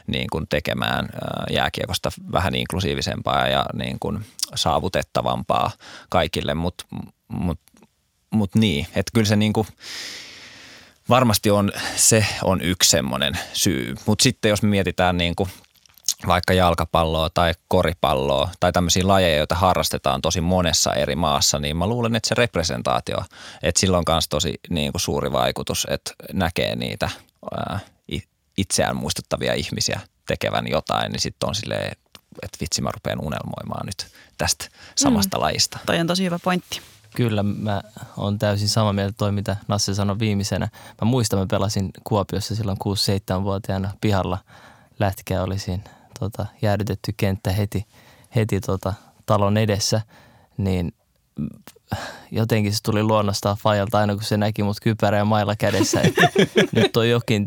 niin kuin tekemään jääkiekosta vähän inklusiivisempaa ja niin kuin saavutettavampaa kaikille, mutta mut, mut niin, että kyllä se niin kuin varmasti on, se on yksi semmoinen syy. Mutta sitten jos mietitään niin kuin vaikka jalkapalloa tai koripalloa tai tämmöisiä lajeja, joita harrastetaan tosi monessa eri maassa, niin mä luulen, että se representaatio, että sillä on myös tosi niin kuin suuri vaikutus, että näkee niitä ää, itseään muistuttavia ihmisiä tekevän jotain, niin sitten on silleen, että vitsi mä rupean unelmoimaan nyt tästä samasta mm. lajista. Toi on tosi hyvä pointti. Kyllä, mä oon täysin samaa mieltä toi, mitä Nasse sanoi viimeisenä. Mä muistan, mä pelasin Kuopiossa silloin 6-7-vuotiaana pihalla. Lätkää oli siinä tota, jäädytetty kenttä heti, heti tota, talon edessä, niin jotenkin se tuli luonnostaan Fajalta aina, kun se näki mut kypärä ja mailla kädessä. Että nyt on jokin,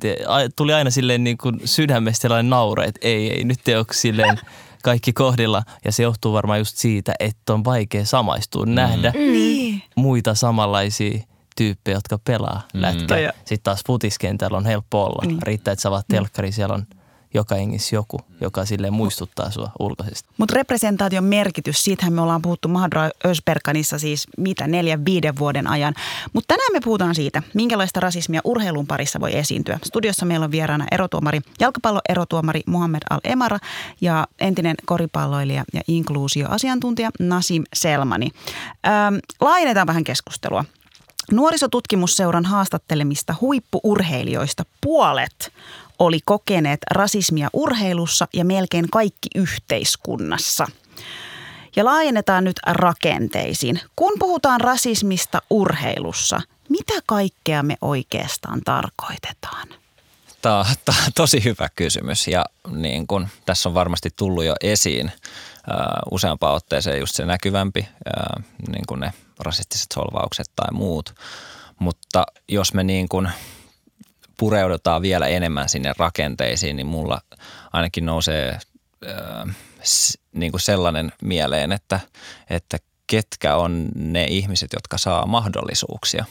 tuli aina silleen niin kuin sydämestä sellainen naure, että ei, ei, nyt ei ole silleen kaikki kohdilla. Ja se johtuu varmaan just siitä, että on vaikea samaistua, mm. nähdä mm. muita samanlaisia tyyppejä, jotka pelaa mm. lätkää. Sitten taas futiskentällä on helppo olla. Mm. Riittää, että sä vaat telkkari, siellä on – joka hengissä joku, joka sille muistuttaa sua ulkoisesti. Mutta representaation merkitys, siitähän me ollaan puhuttu Mahadra Ösperkanissa siis mitä neljän, viiden vuoden ajan. Mutta tänään me puhutaan siitä, minkälaista rasismia urheilun parissa voi esiintyä. Studiossa meillä on vieraana erotuomari, jalkapalloerotuomari Muhammed Al-Emara ja entinen koripalloilija ja inkluusioasiantuntija Nasim Selmani. Ähm, laajennetaan vähän keskustelua. Nuorisotutkimusseuran haastattelemista huippuurheilijoista puolet oli kokeneet rasismia urheilussa ja melkein kaikki yhteiskunnassa. Ja laajennetaan nyt rakenteisiin. Kun puhutaan rasismista urheilussa, mitä kaikkea me oikeastaan tarkoitetaan? Tämä on, on tosi hyvä kysymys ja niin kun, tässä on varmasti tullut jo esiin uh, useampaan otteeseen just se näkyvämpi, uh, niin kuin ne rasistiset solvaukset tai muut. Mutta jos me niin kuin pureudutaan vielä enemmän sinne rakenteisiin, niin mulla ainakin nousee äh, niin kuin sellainen mieleen, että, että ketkä on ne ihmiset, jotka saa mahdollisuuksia.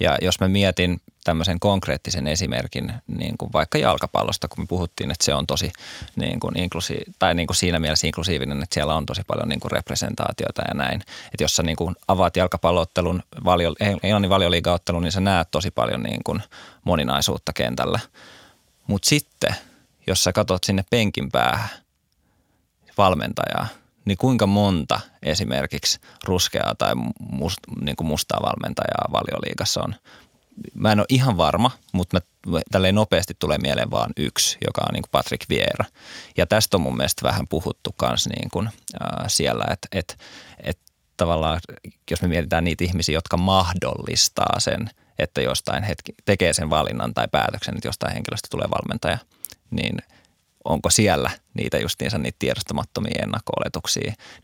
Ja jos mä mietin tämmöisen konkreettisen esimerkin niin kuin vaikka jalkapallosta, kun me puhuttiin, että se on tosi niin kuin inklusi- tai niin kuin siinä mielessä inklusiivinen, että siellä on tosi paljon niin kuin representaatiota ja näin. Että jos sä niin kuin avaat jalkapalloottelun, valio, Englannin valioliigaottelun, niin sä näet tosi paljon niin kuin moninaisuutta kentällä. Mutta sitten, jos sä katsot sinne penkin päähän valmentajaa, niin kuinka monta esimerkiksi ruskeaa tai must, niin kuin mustaa valmentajaa valioliigassa on? Mä en ole ihan varma, mutta mä, tälleen nopeasti tulee mieleen vaan yksi, joka on niin kuin Patrick Vieira. Ja tästä on mun mielestä vähän puhuttu myös niin kuin, äh, siellä, että et, et tavallaan, jos me mietitään niitä ihmisiä, jotka mahdollistaa sen, että jostain hetki tekee sen valinnan tai päätöksen, että jostain henkilöstä tulee valmentaja, niin – onko siellä niitä justiinsa niitä tiedostamattomia ennakko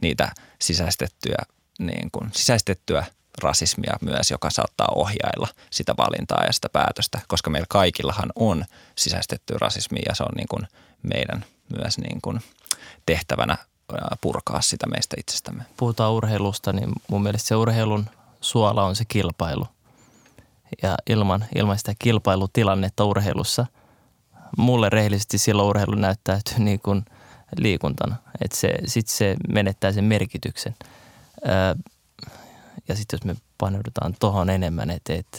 niitä sisäistettyä, niin kuin, sisäistettyä rasismia myös, joka saattaa ohjailla sitä valintaa ja sitä päätöstä, koska meillä kaikillahan on sisäistettyä rasismia ja se on niin kuin meidän myös niin kuin tehtävänä purkaa sitä meistä itsestämme. Puhutaan urheilusta, niin mun mielestä se urheilun suola on se kilpailu. Ja ilman, ilman sitä kilpailutilannetta urheilussa – mulle rehellisesti silloin urheilu näyttäytyy niin kuin liikuntana. Että se, sitten se menettää sen merkityksen. ja sitten jos me paneudutaan tuohon enemmän, että, että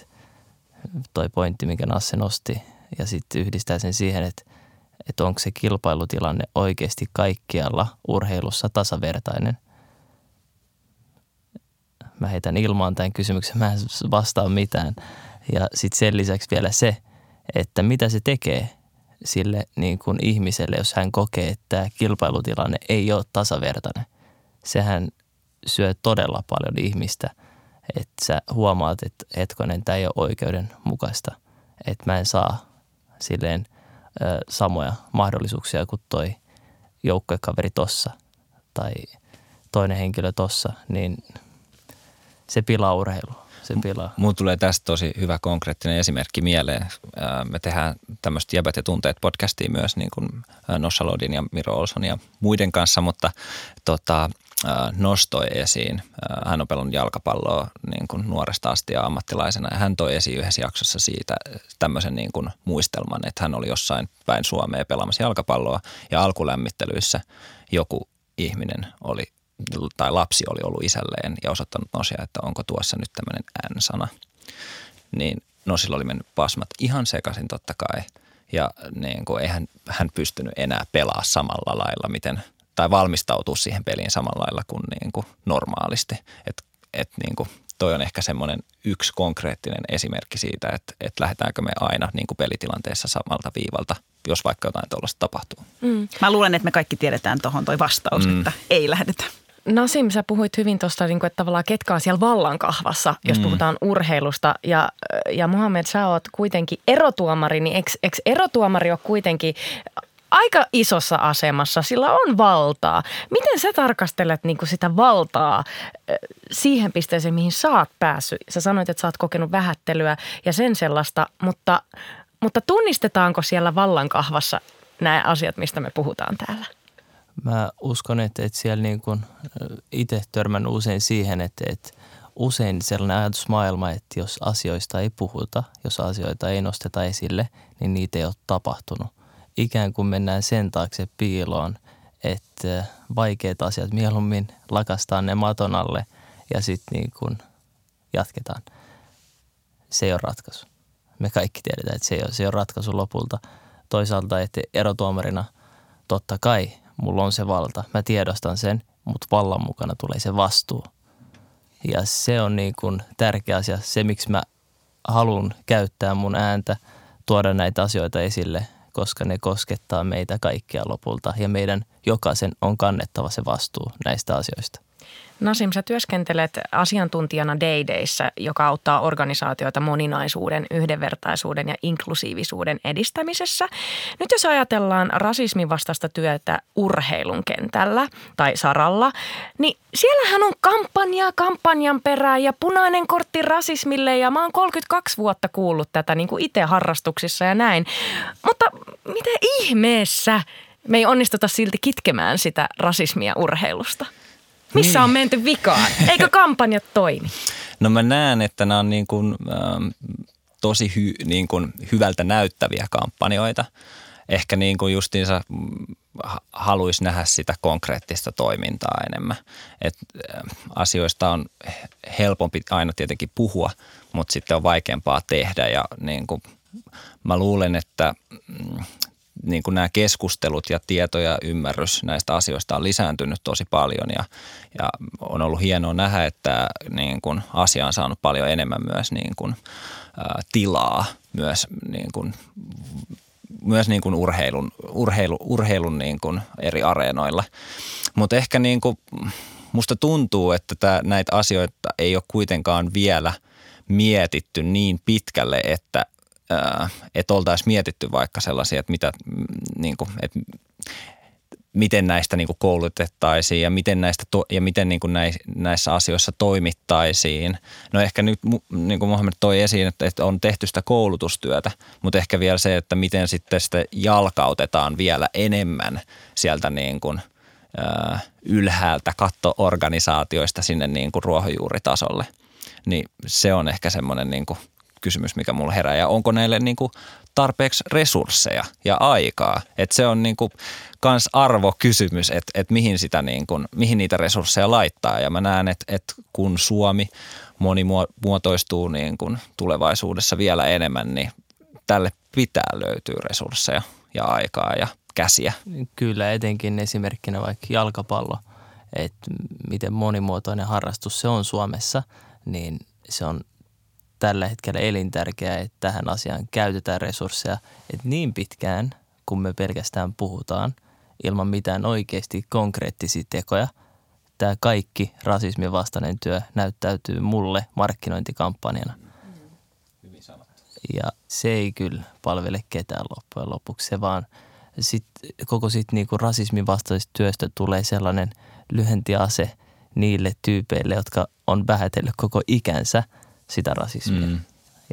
toi pointti, mikä Nasse nosti, ja sitten yhdistää sen siihen, että, että onko se kilpailutilanne oikeasti kaikkialla urheilussa tasavertainen. Mä heitän ilmaan tämän kysymyksen, mä en vastaa mitään. Ja sitten sen lisäksi vielä se, että mitä se tekee sille niin kuin ihmiselle, jos hän kokee, että tämä kilpailutilanne ei ole tasavertainen. Sehän syö todella paljon ihmistä, että sä huomaat, että hetkonen, tämä ei ole oikeudenmukaista, että mä en saa silleen ö, samoja mahdollisuuksia kuin toi joukkuekaveri tossa tai toinen henkilö tossa, niin se pilaa urheilua se pilaa. Mulla tulee tästä tosi hyvä konkreettinen esimerkki mieleen. Me tehdään tämmöistä Jäbät ja tunteet podcastia myös niin kuin Nossa Lodin ja Miro Olson ja muiden kanssa, mutta tota, nostoi esiin. Hän on pelannut jalkapalloa niin kuin nuoresta asti ja ammattilaisena. Ja hän toi esiin yhdessä jaksossa siitä tämmöisen niin kuin muistelman, että hän oli jossain päin Suomea pelaamassa jalkapalloa ja alkulämmittelyissä joku ihminen oli tai lapsi oli ollut isälleen ja osoittanut Nosia, että onko tuossa nyt tämmöinen N-sana. Niin Nosilla oli mennyt pasmat ihan sekaisin totta kai. Ja niin kuin, eihän hän pystynyt enää pelaa samalla lailla, miten, tai valmistautua siihen peliin samalla lailla kuin, niin kuin normaalisti. Että et, niin kuin, toi on ehkä semmoinen yksi konkreettinen esimerkki siitä, että, että lähdetäänkö me aina niin kuin pelitilanteessa samalta viivalta, jos vaikka jotain tuollaista tapahtuu. Mm. Mä luulen, että me kaikki tiedetään tuohon toi vastaus, mm. että ei lähdetä. Nasim, sä puhuit hyvin tuosta, niin että tavallaan ketkä on siellä vallankahvassa, jos mm. puhutaan urheilusta. Ja, ja Mohamed, sä oot kuitenkin erotuomari, niin eikö, eikö erotuomari ole kuitenkin aika isossa asemassa, sillä on valtaa. Miten sä tarkastelet niin kuin sitä valtaa siihen pisteeseen, mihin sä oot päässyt? Sä sanoit, että sä oot kokenut vähättelyä ja sen sellaista, mutta, mutta tunnistetaanko siellä vallankahvassa nämä asiat, mistä me puhutaan täällä? Mä uskon, että, että siellä niin kuin itse törmän usein siihen, että, että usein sellainen ajatusmaailma, että jos asioista ei puhuta, jos asioita ei nosteta esille, niin niitä ei ole tapahtunut. Ikään kuin mennään sen taakse piiloon, että vaikeat asiat mieluummin lakastaan ne maton alle ja sitten niin kuin jatketaan. Se ei ole ratkaisu. Me kaikki tiedetään, että se ei ole, se ei ole ratkaisu lopulta. Toisaalta, että erotuomarina totta kai mulla on se valta, mä tiedostan sen, mutta vallan mukana tulee se vastuu. Ja se on niin kuin tärkeä asia, se miksi mä haluan käyttää mun ääntä, tuoda näitä asioita esille, koska ne koskettaa meitä kaikkia lopulta ja meidän jokaisen on kannettava se vastuu näistä asioista. Nasim, sä työskentelet asiantuntijana Daydayssä, joka auttaa organisaatioita moninaisuuden, yhdenvertaisuuden ja inklusiivisuuden edistämisessä. Nyt jos ajatellaan rasismin vastaista työtä urheilun kentällä tai saralla, niin siellähän on kampanja kampanjan perään ja punainen kortti rasismille ja mä oon 32 vuotta kuullut tätä niin kuin itse harrastuksissa ja näin. Mutta mitä ihmeessä me ei onnistuta silti kitkemään sitä rasismia urheilusta? Missä niin. on menty vikaan? Eikö kampanjat toimi? No mä näen, että nämä on niin kuin, ähm, tosi hy, niin kuin hyvältä näyttäviä kampanjoita. Ehkä niin kuin justiinsa mm, haluaisi nähdä sitä konkreettista toimintaa enemmän. Et, äh, asioista on helpompi aina tietenkin puhua, mutta sitten on vaikeampaa tehdä ja niin kuin, mä luulen, että mm, niin kuin nämä keskustelut ja tieto ja ymmärrys näistä asioista on lisääntynyt tosi paljon ja, ja on ollut hienoa nähdä, että niin kuin asia on saanut paljon enemmän myös niin kuin, ää, tilaa myös niin kuin myös niin kuin urheilun, urheilu, urheilun niin kuin eri areenoilla. Mutta ehkä niin kuin musta tuntuu, että tää, näitä asioita ei ole kuitenkaan vielä mietitty niin pitkälle, että että oltaisiin mietitty vaikka sellaisia, että mitä, niin kuin, että miten näistä niin kuin koulutettaisiin ja miten, näistä ja miten niin kuin näissä asioissa toimittaisiin. No ehkä nyt, niin kuin Mohamed toi esiin, että, että on tehty sitä koulutustyötä, mutta ehkä vielä se, että miten sitten sitä jalkautetaan vielä enemmän sieltä niin kuin, ylhäältä kattoorganisaatioista sinne niin kuin ruohonjuuritasolle. Niin se on ehkä semmoinen niin kuin kysymys, mikä mulla herää. Ja onko näille niin kuin tarpeeksi resursseja ja aikaa? Että se on niin kuin kans arvokysymys, että, että mihin, sitä niin kuin, mihin niitä resursseja laittaa. Ja mä näen, että, että kun Suomi monimuotoistuu niin kuin tulevaisuudessa vielä enemmän, niin tälle pitää löytyä resursseja ja aikaa ja käsiä. Kyllä, etenkin esimerkkinä vaikka jalkapallo, että miten monimuotoinen harrastus se on Suomessa, niin se on tällä hetkellä elintärkeää, että tähän asiaan käytetään resursseja. Että niin pitkään, kun me pelkästään puhutaan ilman mitään oikeasti konkreettisia tekoja, tämä kaikki rasismin vastainen työ näyttäytyy mulle markkinointikampanjana. Ja se ei kyllä palvele ketään loppujen lopuksi. Se vaan sit, koko sit niinku rasismin vastaisesta työstä tulee sellainen lyhentiase niille tyypeille, jotka on vähätellyt koko ikänsä – sitä rasismia. Mm.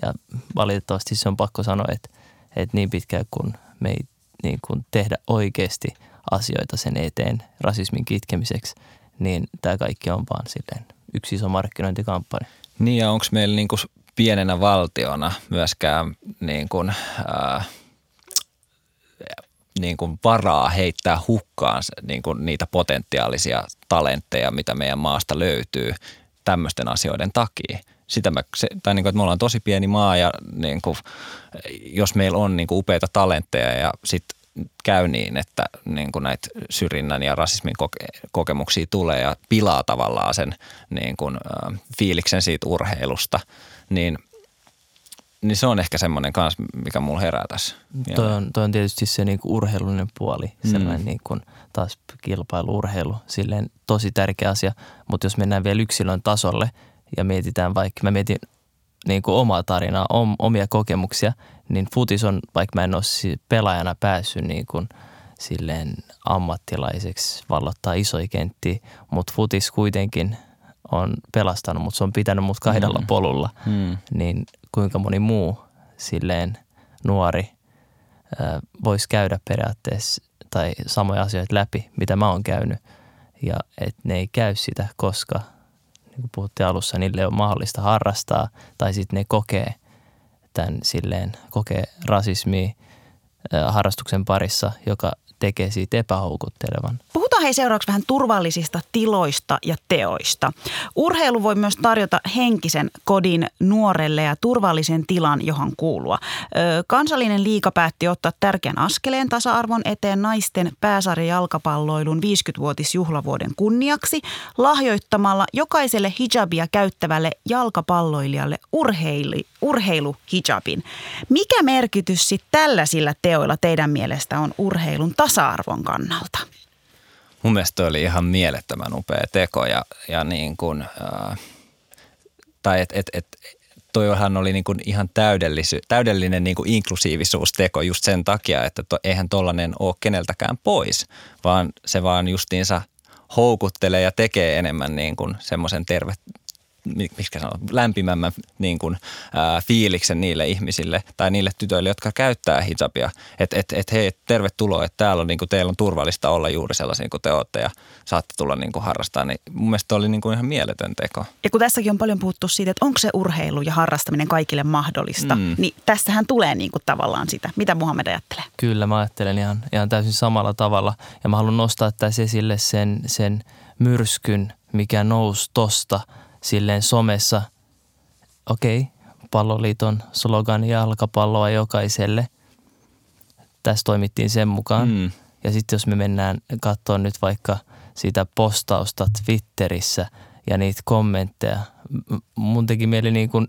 Ja valitettavasti se on pakko sanoa, että, että niin pitkään kun me ei niin kuin tehdä oikeasti asioita sen eteen rasismin kitkemiseksi, niin tämä kaikki on vaan silleen yksi iso markkinointikampanja. Niin ja onko meillä niin kuin pienenä valtiona myöskään niin kuin, ää, niin kuin varaa heittää hukkaan niin kuin niitä potentiaalisia talentteja, mitä meidän maasta löytyy tämmöisten asioiden takia sitä mä, se, tai niin kuin, että me ollaan tosi pieni maa ja niin kuin, jos meillä on niin kuin upeita talentteja ja sitten käy niin, että niin kuin näitä syrjinnän ja rasismin koke- kokemuksia tulee ja pilaa tavallaan sen niin kuin, äh, fiiliksen siitä urheilusta, niin niin se on ehkä semmoinen kanssa, mikä mulla herää tässä. Toi on, toi on tietysti se niinku urheilullinen puoli, mm. sellainen niinku taas kilpailuurheilu, silleen tosi tärkeä asia. Mutta jos mennään vielä yksilön tasolle, ja mietitään vaikka, mä mietin niin kuin omaa tarinaa, om, omia kokemuksia, niin futis on, vaikka mä en ole pelaajana päässyt niin kuin silleen ammattilaiseksi vallottaa isoja kenttiä, mutta futis kuitenkin on pelastanut, mutta se on pitänyt mut kahdella mm. polulla, mm. niin kuinka moni muu silleen nuori voisi käydä periaatteessa tai samoja asioita läpi, mitä mä oon käynyt. Ja että ne ei käy sitä, koska – niin kuin puhuttiin alussa, niille on mahdollista harrastaa tai sitten ne kokee tämän silleen, kokee rasismia harrastuksen parissa, joka tekee siitä epähoukuttelevan. Puhutaan hei seuraavaksi vähän turvallisista tiloista ja teoista. Urheilu voi myös tarjota henkisen kodin nuorelle ja turvallisen tilan, johon kuulua. Kansallinen liika päätti ottaa tärkeän askeleen tasa-arvon eteen naisten jalkapalloilun 50-vuotisjuhlavuoden kunniaksi lahjoittamalla jokaiselle hijabia käyttävälle jalkapalloilijalle urheili, urheiluhijabin. Mikä merkitys sitten tällaisilla teoilla teidän mielestä on urheilun tasa-arvon kannalta? mun mielestä oli ihan mielettömän upea teko ja, ja niin kuin, äh, tai et, et, et, toihan oli niin kuin ihan täydellinen niin kuin inklusiivisuusteko just sen takia, että to, eihän tollainen ole keneltäkään pois, vaan se vaan justiinsa houkuttelee ja tekee enemmän niin kuin semmoisen terve, miksi sanoo, lämpimämmän niin kuin, ää, fiiliksen niille ihmisille tai niille tytöille, jotka käyttää hijabia. Että et, et, hei, tervetuloa, että täällä on, niin kuin, teillä on turvallista olla juuri sellaisia kuin te olette ja saatte tulla niin kuin, harrastaa. Niin mun mielestä oli niin kuin, ihan mieletön teko. Ja kun tässäkin on paljon puhuttu siitä, että onko se urheilu ja harrastaminen kaikille mahdollista, mm. niin tässähän tulee niin kuin, tavallaan sitä. Mitä Muhammed ajattelee? Kyllä, mä ajattelen ihan, ihan täysin samalla tavalla. Ja mä haluan nostaa tässä esille sen, sen myrskyn, mikä nousi tosta – silleen somessa, okei, okay, palloliiton slogan jalkapalloa jokaiselle. tässä toimittiin sen mukaan. Mm. Ja sitten jos me mennään katsoa nyt vaikka sitä postausta Twitterissä ja niitä kommentteja, mun teki mieli niin kuin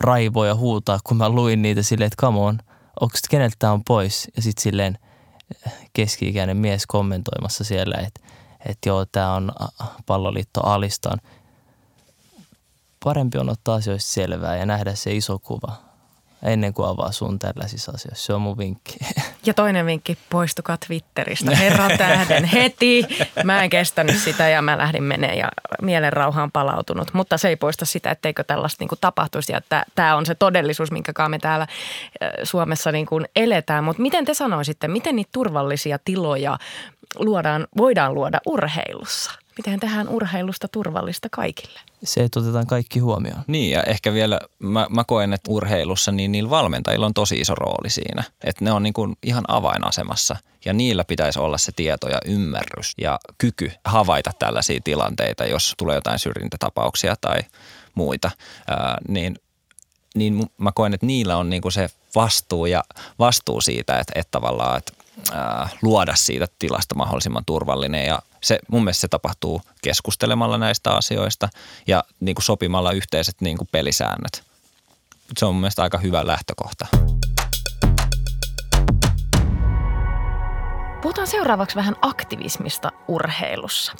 raivoja huutaa, kun mä luin niitä silleen, että come on, onko keneltä on pois? Ja sitten silleen keski-ikäinen mies kommentoimassa siellä, että, että joo, tämä on palloliitto alistaan. Parempi on ottaa asioista selvää ja nähdä se iso kuva ennen kuin avaa sun tällaisissa asioissa. Se on mun vinkki. Ja toinen vinkki, poistukaa Twitteristä. Herra tähden heti. Mä en kestänyt sitä ja mä lähdin menee ja mielen rauha on palautunut. Mutta se ei poista sitä, etteikö tällaista niin kuin tapahtuisi. Tämä on se todellisuus, minkä me täällä Suomessa niin kuin eletään. Mutta miten te sanoisitte, miten niitä turvallisia tiloja luodaan, voidaan luoda urheilussa? Miten tehdään urheilusta turvallista kaikille? Se, että otetaan kaikki huomioon. Niin ja ehkä vielä mä, mä koen, että urheilussa niin niillä valmentajilla on tosi iso rooli siinä. Että ne on niin kuin ihan avainasemassa ja niillä pitäisi olla se tieto ja ymmärrys ja kyky havaita tällaisia tilanteita, jos tulee jotain syrjintätapauksia tai muita. Ää, niin niin mä koen, että niillä on niin kuin se vastuu ja vastuu siitä, että, että tavallaan että, ää, luoda siitä tilasta mahdollisimman turvallinen ja se, mun mielestä se tapahtuu keskustelemalla näistä asioista ja niin kuin sopimalla yhteiset niin kuin pelisäännöt. Se on mun mielestä aika hyvä lähtökohta. Puhutaan seuraavaksi vähän aktivismista urheilussa.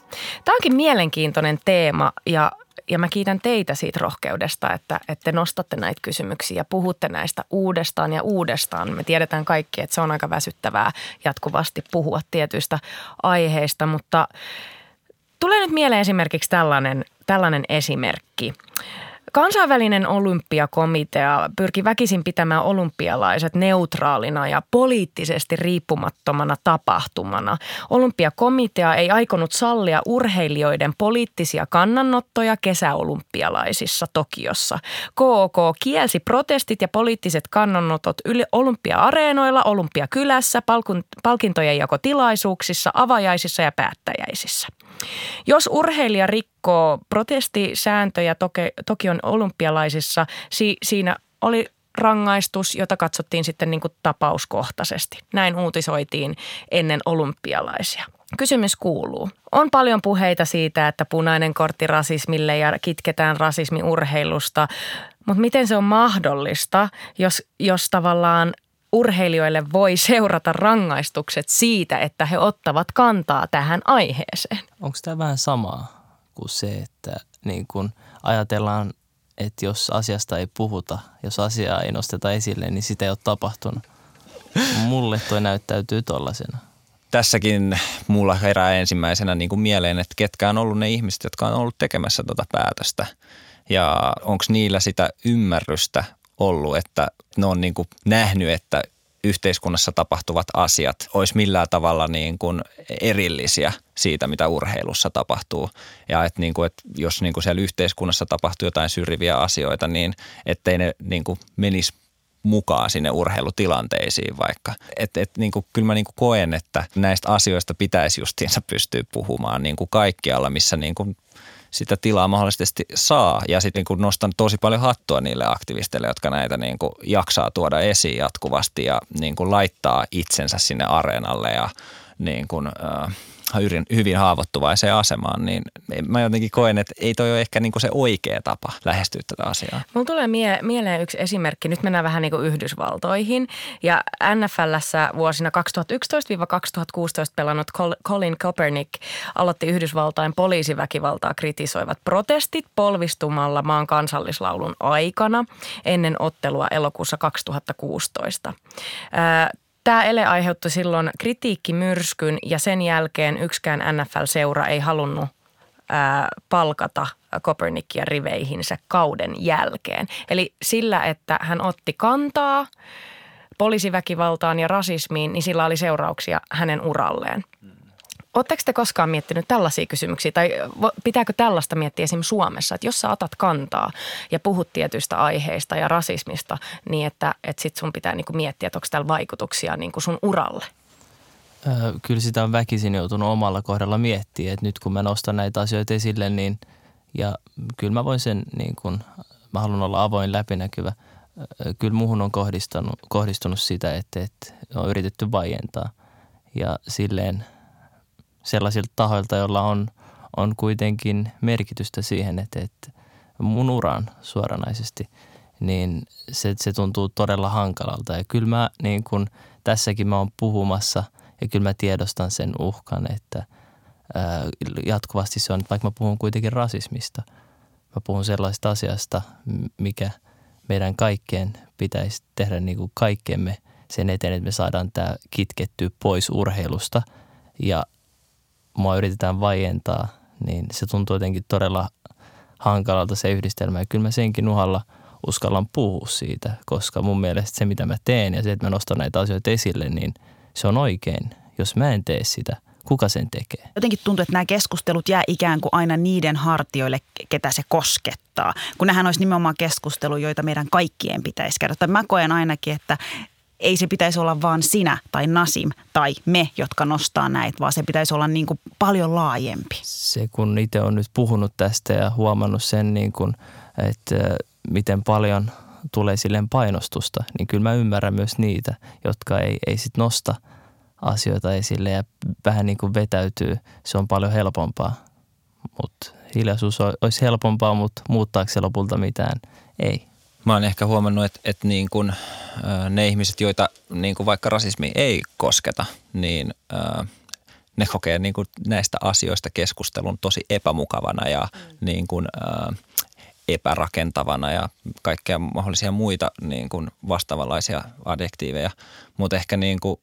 Tämä onkin mielenkiintoinen teema ja ja mä kiitän teitä siitä rohkeudesta, että, että te nostatte näitä kysymyksiä ja puhutte näistä uudestaan ja uudestaan. Me tiedetään kaikki, että se on aika väsyttävää jatkuvasti puhua tietyistä aiheista, mutta tulee nyt mieleen esimerkiksi tällainen, tällainen esimerkki. Kansainvälinen olympiakomitea pyrki väkisin pitämään olympialaiset neutraalina ja poliittisesti riippumattomana tapahtumana. Olympiakomitea ei aikonut sallia urheilijoiden poliittisia kannanottoja kesäolympialaisissa Tokiossa. KOK kielsi protestit ja poliittiset kannanotot yli olympia-areenoilla, olympiakylässä, palkintojen jakotilaisuuksissa, avajaisissa ja päättäjäisissä. Jos urheilija rikkoo protestisääntöjä Tokion olympialaisissa, si- siinä oli rangaistus, jota katsottiin sitten niin kuin tapauskohtaisesti. Näin uutisoitiin ennen olympialaisia. Kysymys kuuluu. On paljon puheita siitä, että punainen kortti rasismille ja kitketään rasismi urheilusta, mutta miten se on mahdollista, jos, jos tavallaan urheilijoille voi seurata rangaistukset siitä, että he ottavat kantaa tähän aiheeseen. Onko tämä vähän samaa kuin se, että niin kun ajatellaan, että jos asiasta ei puhuta, jos asiaa ei nosteta esille, niin sitä ei ole tapahtunut. Mulle toi näyttäytyy tollasena. Tässäkin mulla herää ensimmäisenä niin kuin mieleen, että ketkä on ollut ne ihmiset, jotka on ollut tekemässä tuota päätöstä. Ja onko niillä sitä ymmärrystä ollut, että ne on niin kuin nähnyt, että yhteiskunnassa tapahtuvat asiat olisi millään tavalla niin kuin erillisiä siitä, mitä urheilussa tapahtuu. Ja että, niin kuin, että jos niin kuin siellä yhteiskunnassa tapahtuu jotain syrjiviä asioita, niin ettei ne niin kuin menisi mukaan sinne urheilutilanteisiin vaikka. Et, et, niin kuin, kyllä mä niin kuin koen, että näistä asioista pitäisi justiinsa pystyä puhumaan niin kuin kaikkialla, missä niin kuin sitä tilaa mahdollisesti saa. Ja sitten niin nostan tosi paljon hattua niille aktivisteille, jotka näitä niin kuin jaksaa tuoda esiin jatkuvasti ja niin kuin laittaa itsensä sinne areenalle ja niin kuin, äh, hyvin, haavoittuvaiseen asemaan, niin mä jotenkin koen, että ei toi ole ehkä niinku se oikea tapa lähestyä tätä asiaa. Mulla tulee mie- mieleen yksi esimerkki. Nyt mennään vähän niin kuin Yhdysvaltoihin. Ja NFLssä vuosina 2011-2016 pelannut Colin Kaepernick aloitti Yhdysvaltain poliisiväkivaltaa kritisoivat protestit polvistumalla maan kansallislaulun aikana ennen ottelua elokuussa 2016. Tämä ele aiheutti silloin kritiikkimyrskyn ja sen jälkeen yksikään NFL-seura ei halunnut ää, palkata Kopernikia riveihinsä kauden jälkeen. Eli sillä, että hän otti kantaa poliisiväkivaltaan ja rasismiin, niin sillä oli seurauksia hänen uralleen. Oletteko te koskaan miettinyt tällaisia kysymyksiä tai pitääkö tällaista miettiä esimerkiksi Suomessa, että jos sä otat kantaa ja puhut tietyistä aiheista ja rasismista, niin että, että sit sun pitää niinku miettiä, että onko täällä vaikutuksia niinku sun uralle? Kyllä sitä on väkisin joutunut omalla kohdalla miettiä, että nyt kun mä nostan näitä asioita esille, niin ja kyllä mä voin sen niin kun, mä haluan olla avoin läpinäkyvä, kyllä muuhun on kohdistunut, kohdistunut sitä, että, että on yritetty vaientaa. Ja silleen sellaisilta tahoilta, joilla on, on kuitenkin merkitystä siihen, että, että mun uraan suoranaisesti, niin se, se tuntuu todella hankalalta. Ja kyllä mä niin kun, tässäkin mä oon puhumassa ja kyllä mä tiedostan sen uhkan, että ää, jatkuvasti se on, vaikka mä puhun kuitenkin rasismista, mä puhun sellaista asiasta, mikä meidän kaikkien pitäisi tehdä niin kuin kaikkemme sen eteen, että me saadaan tämä kitkettyä pois urheilusta ja mua yritetään vaientaa, niin se tuntuu jotenkin todella hankalalta se yhdistelmä. Ja kyllä mä senkin uhalla uskallan puhua siitä, koska mun mielestä se, mitä mä teen ja se, että mä nostan näitä asioita esille, niin se on oikein. Jos mä en tee sitä, kuka sen tekee? Jotenkin tuntuu, että nämä keskustelut jää ikään kuin aina niiden hartioille, ketä se koskettaa. Kun nämähän olisi nimenomaan keskustelu, joita meidän kaikkien pitäisi käydä. Tai mä koen ainakin, että ei se pitäisi olla vaan sinä tai Nasim tai me, jotka nostaa näitä, vaan se pitäisi olla niin kuin paljon laajempi. Se kun itse on nyt puhunut tästä ja huomannut sen, niin kuin, että miten paljon tulee silleen painostusta, niin kyllä mä ymmärrän myös niitä, jotka ei, ei sit nosta asioita esille ja vähän niin kuin vetäytyy. Se on paljon helpompaa, mutta hiljaisuus olisi helpompaa, mutta muuttaako se lopulta mitään? Ei. Mä oon ehkä huomannut, että, että niin kun, ne ihmiset, joita niin kun vaikka rasismi ei kosketa, niin ne kokee niin kun näistä asioista keskustelun tosi epämukavana ja mm. niin kun, epärakentavana ja kaikkea mahdollisia muita niin kun vastaavanlaisia adjektiiveja. Mutta ehkä niin kun,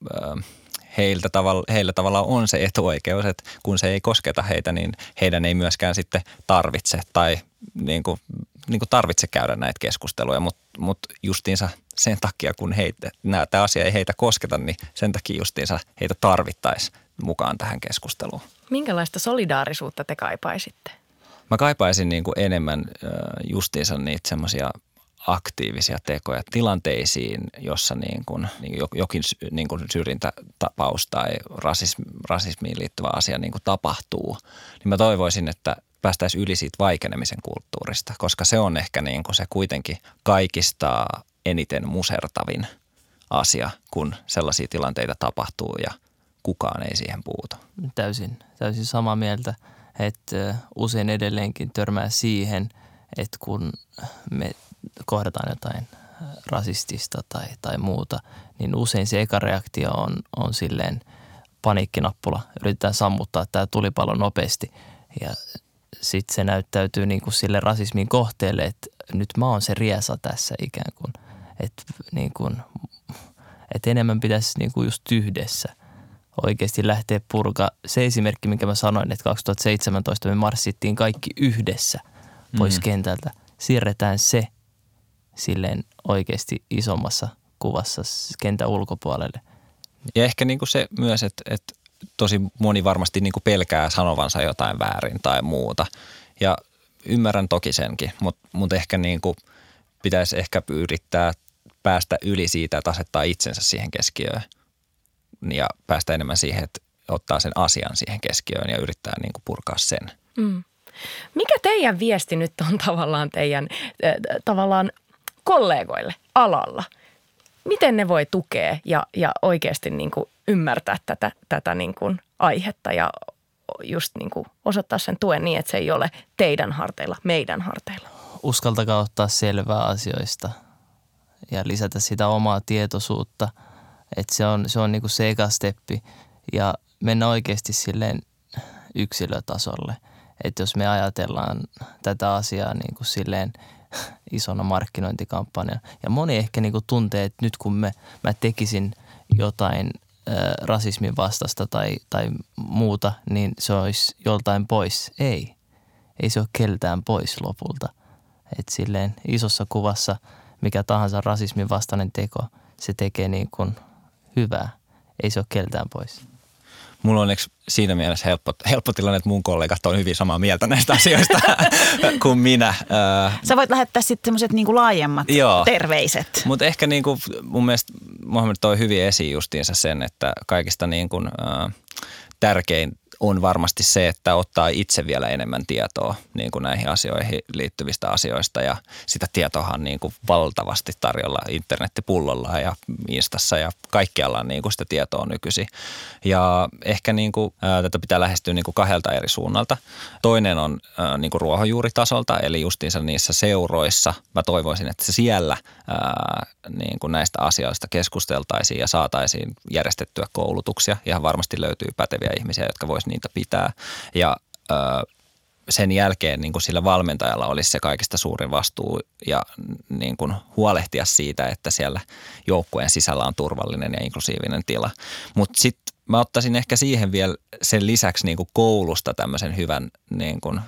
heiltä tavalla, heillä tavallaan on se etuoikeus, että kun se ei kosketa heitä, niin heidän ei myöskään sitten tarvitse tai niin kuin, niin kuin tarvitse käydä näitä keskusteluja, mutta mut justiinsa sen takia, kun heitä, tämä asia ei heitä kosketa, niin sen takia justiinsa heitä tarvittaisiin mukaan tähän keskusteluun. Minkälaista solidaarisuutta te kaipaisitte? Mä kaipaisin niin kuin enemmän justiinsa niitä semmoisia aktiivisia tekoja tilanteisiin, jossa niin kuin, niin jokin niin kuin syrjintätapaus tai rasismi, rasismiin liittyvä asia niin kuin tapahtuu, niin mä toivoisin, että päästäisiin yli siitä vaikenemisen kulttuurista, koska se on ehkä niin kuin se kuitenkin kaikista eniten musertavin asia, kun sellaisia tilanteita tapahtuu ja kukaan ei siihen puutu. Täysin, täysin samaa mieltä, että usein edelleenkin törmää siihen, että kun me kohdataan jotain rasistista tai, tai muuta, niin usein se eka reaktio on, on silleen paniikkinappula. Yritetään sammuttaa tämä tulipalo nopeasti ja sitten se näyttäytyy niin kuin sille rasismin kohteelle, että nyt mä oon se riesa tässä ikään kuin. Että niin kuin, et enemmän pitäisi niin kuin just yhdessä oikeasti lähteä purkaa. Se esimerkki, minkä mä sanoin, että 2017 me marssittiin kaikki yhdessä pois mm. kentältä. Siirretään se silleen oikeasti isommassa kuvassa kentän ulkopuolelle. Ja ehkä niin kuin se myös, että, että tosi moni varmasti niin kuin pelkää sanovansa jotain väärin tai muuta. Ja ymmärrän toki senkin, mutta, mutta ehkä niin kuin pitäisi ehkä yrittää päästä yli siitä, että asettaa itsensä siihen keskiöön ja päästä enemmän siihen, että ottaa sen asian siihen keskiöön ja yrittää niin kuin purkaa sen. Mm. Mikä teidän viesti nyt on tavallaan teidän äh, tavallaan kollegoille alalla? Miten ne voi tukea ja, ja oikeasti niin kuin ymmärtää tätä, tätä niin kuin aihetta ja just niin kuin osoittaa sen tuen niin, että se ei ole teidän harteilla, meidän harteilla? Uskaltakaa ottaa selvää asioista ja lisätä sitä omaa tietoisuutta. Että se on, se on niin kuin se eka steppi ja mennä oikeasti silleen yksilötasolle. Että jos me ajatellaan tätä asiaa niin kuin silleen – isona markkinointikampanjana. Ja moni ehkä niin kuin tuntee, että nyt kun me, mä tekisin jotain äh, rasismin vastasta tai, tai muuta, niin se olisi joltain pois. Ei. Ei se ole keltään pois lopulta. Et silleen isossa kuvassa mikä tahansa rasismin vastainen teko, se tekee niin kuin hyvää. Ei se ole keltään pois mulla on onneksi siinä mielessä helppo, helppo tilanne, että mun kollegat on hyvin samaa mieltä näistä asioista kuin minä. Sä voit lähettää sitten semmoiset niinku laajemmat Joo. terveiset. Mutta ehkä niinku, mun mielestä Mohamed toi hyvin esiin justiinsa sen, että kaikista niinku, äh, tärkein on varmasti se, että ottaa itse vielä enemmän tietoa niin kuin näihin asioihin liittyvistä asioista ja sitä tietoa on niin kuin valtavasti tarjolla internettipullolla ja Instassa ja kaikkialla niin kuin sitä tietoa nykyisin. Ja ehkä niin kuin, ää, tätä pitää lähestyä niin kuin kahdelta eri suunnalta. Toinen on ää, niin kuin ruohonjuuritasolta eli justiinsa niissä seuroissa. Mä toivoisin, että siellä ää, niin kuin näistä asioista keskusteltaisiin ja saataisiin järjestettyä koulutuksia. Ihan varmasti löytyy päteviä ihmisiä, jotka vois niitä pitää. Ja ö, sen jälkeen niin kuin sillä valmentajalla olisi se kaikista suurin vastuu ja niin kuin huolehtia siitä, että siellä joukkueen sisällä on turvallinen ja inklusiivinen tila. Mutta sitten mä ottaisin ehkä siihen vielä sen lisäksi niin kuin koulusta tämmöisen hyvän niin kuin, ä,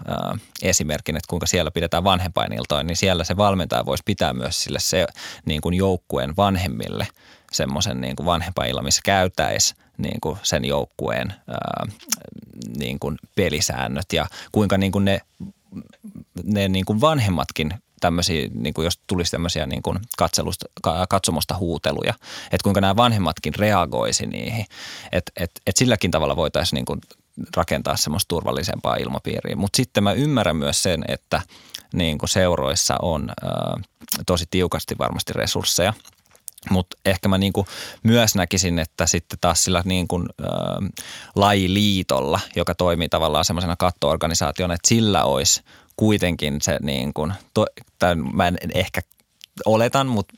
esimerkin, että kuinka siellä pidetään vanhempainiltoin, niin siellä se valmentaja voisi pitää myös sille se niin kuin joukkueen vanhemmille semmoisen niin vanhempainilla, missä käytäisiin niin kuin sen joukkueen ää, niin kuin pelisäännöt ja kuinka niin kuin ne, ne niin kuin vanhemmatkin tämmöisiä, niin kuin jos tulisi tämmöisiä niin kuin katselusta, katsomosta huuteluja, että kuinka nämä vanhemmatkin reagoisi niihin. Että et, et silläkin tavalla voitaisiin niin kuin rakentaa semmoista turvallisempaa ilmapiiriä. Mutta sitten mä ymmärrän myös sen, että niin kuin seuroissa on ää, tosi tiukasti varmasti resursseja – mutta ehkä mä niinku myös näkisin, että sitten taas sillä niinku, ä, lajiliitolla, joka toimii tavallaan semmoisena kattoorganisaationa, että sillä olisi kuitenkin se, niin kuin, to, tai mä en ehkä oletan, mutta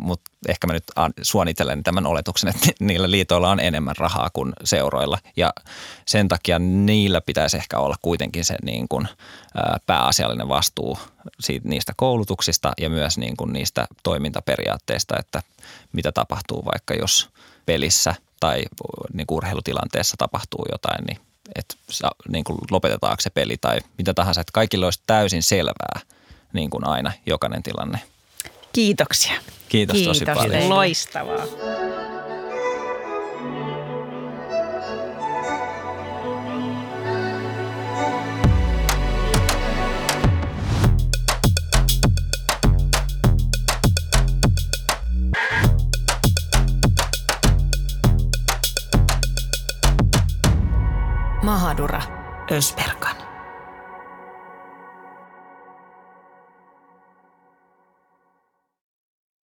mut ehkä mä nyt suonnittelen tämän oletuksen, että niillä liitoilla on enemmän rahaa kuin seuroilla. Ja sen takia niillä pitäisi ehkä olla kuitenkin se niin kuin, ää, pääasiallinen vastuu siitä, niistä koulutuksista ja myös niin kuin niistä toimintaperiaatteista, että mitä tapahtuu vaikka jos pelissä tai niin kuin urheilutilanteessa tapahtuu jotain, niin että niin kuin lopetetaanko se peli tai mitä tahansa, että kaikille olisi täysin selvää niin kuin aina jokainen tilanne. Kiitoksia. Kiitos, Kiitos tosi paljon. teille. Loistavaa. Mahadura Ösberkan.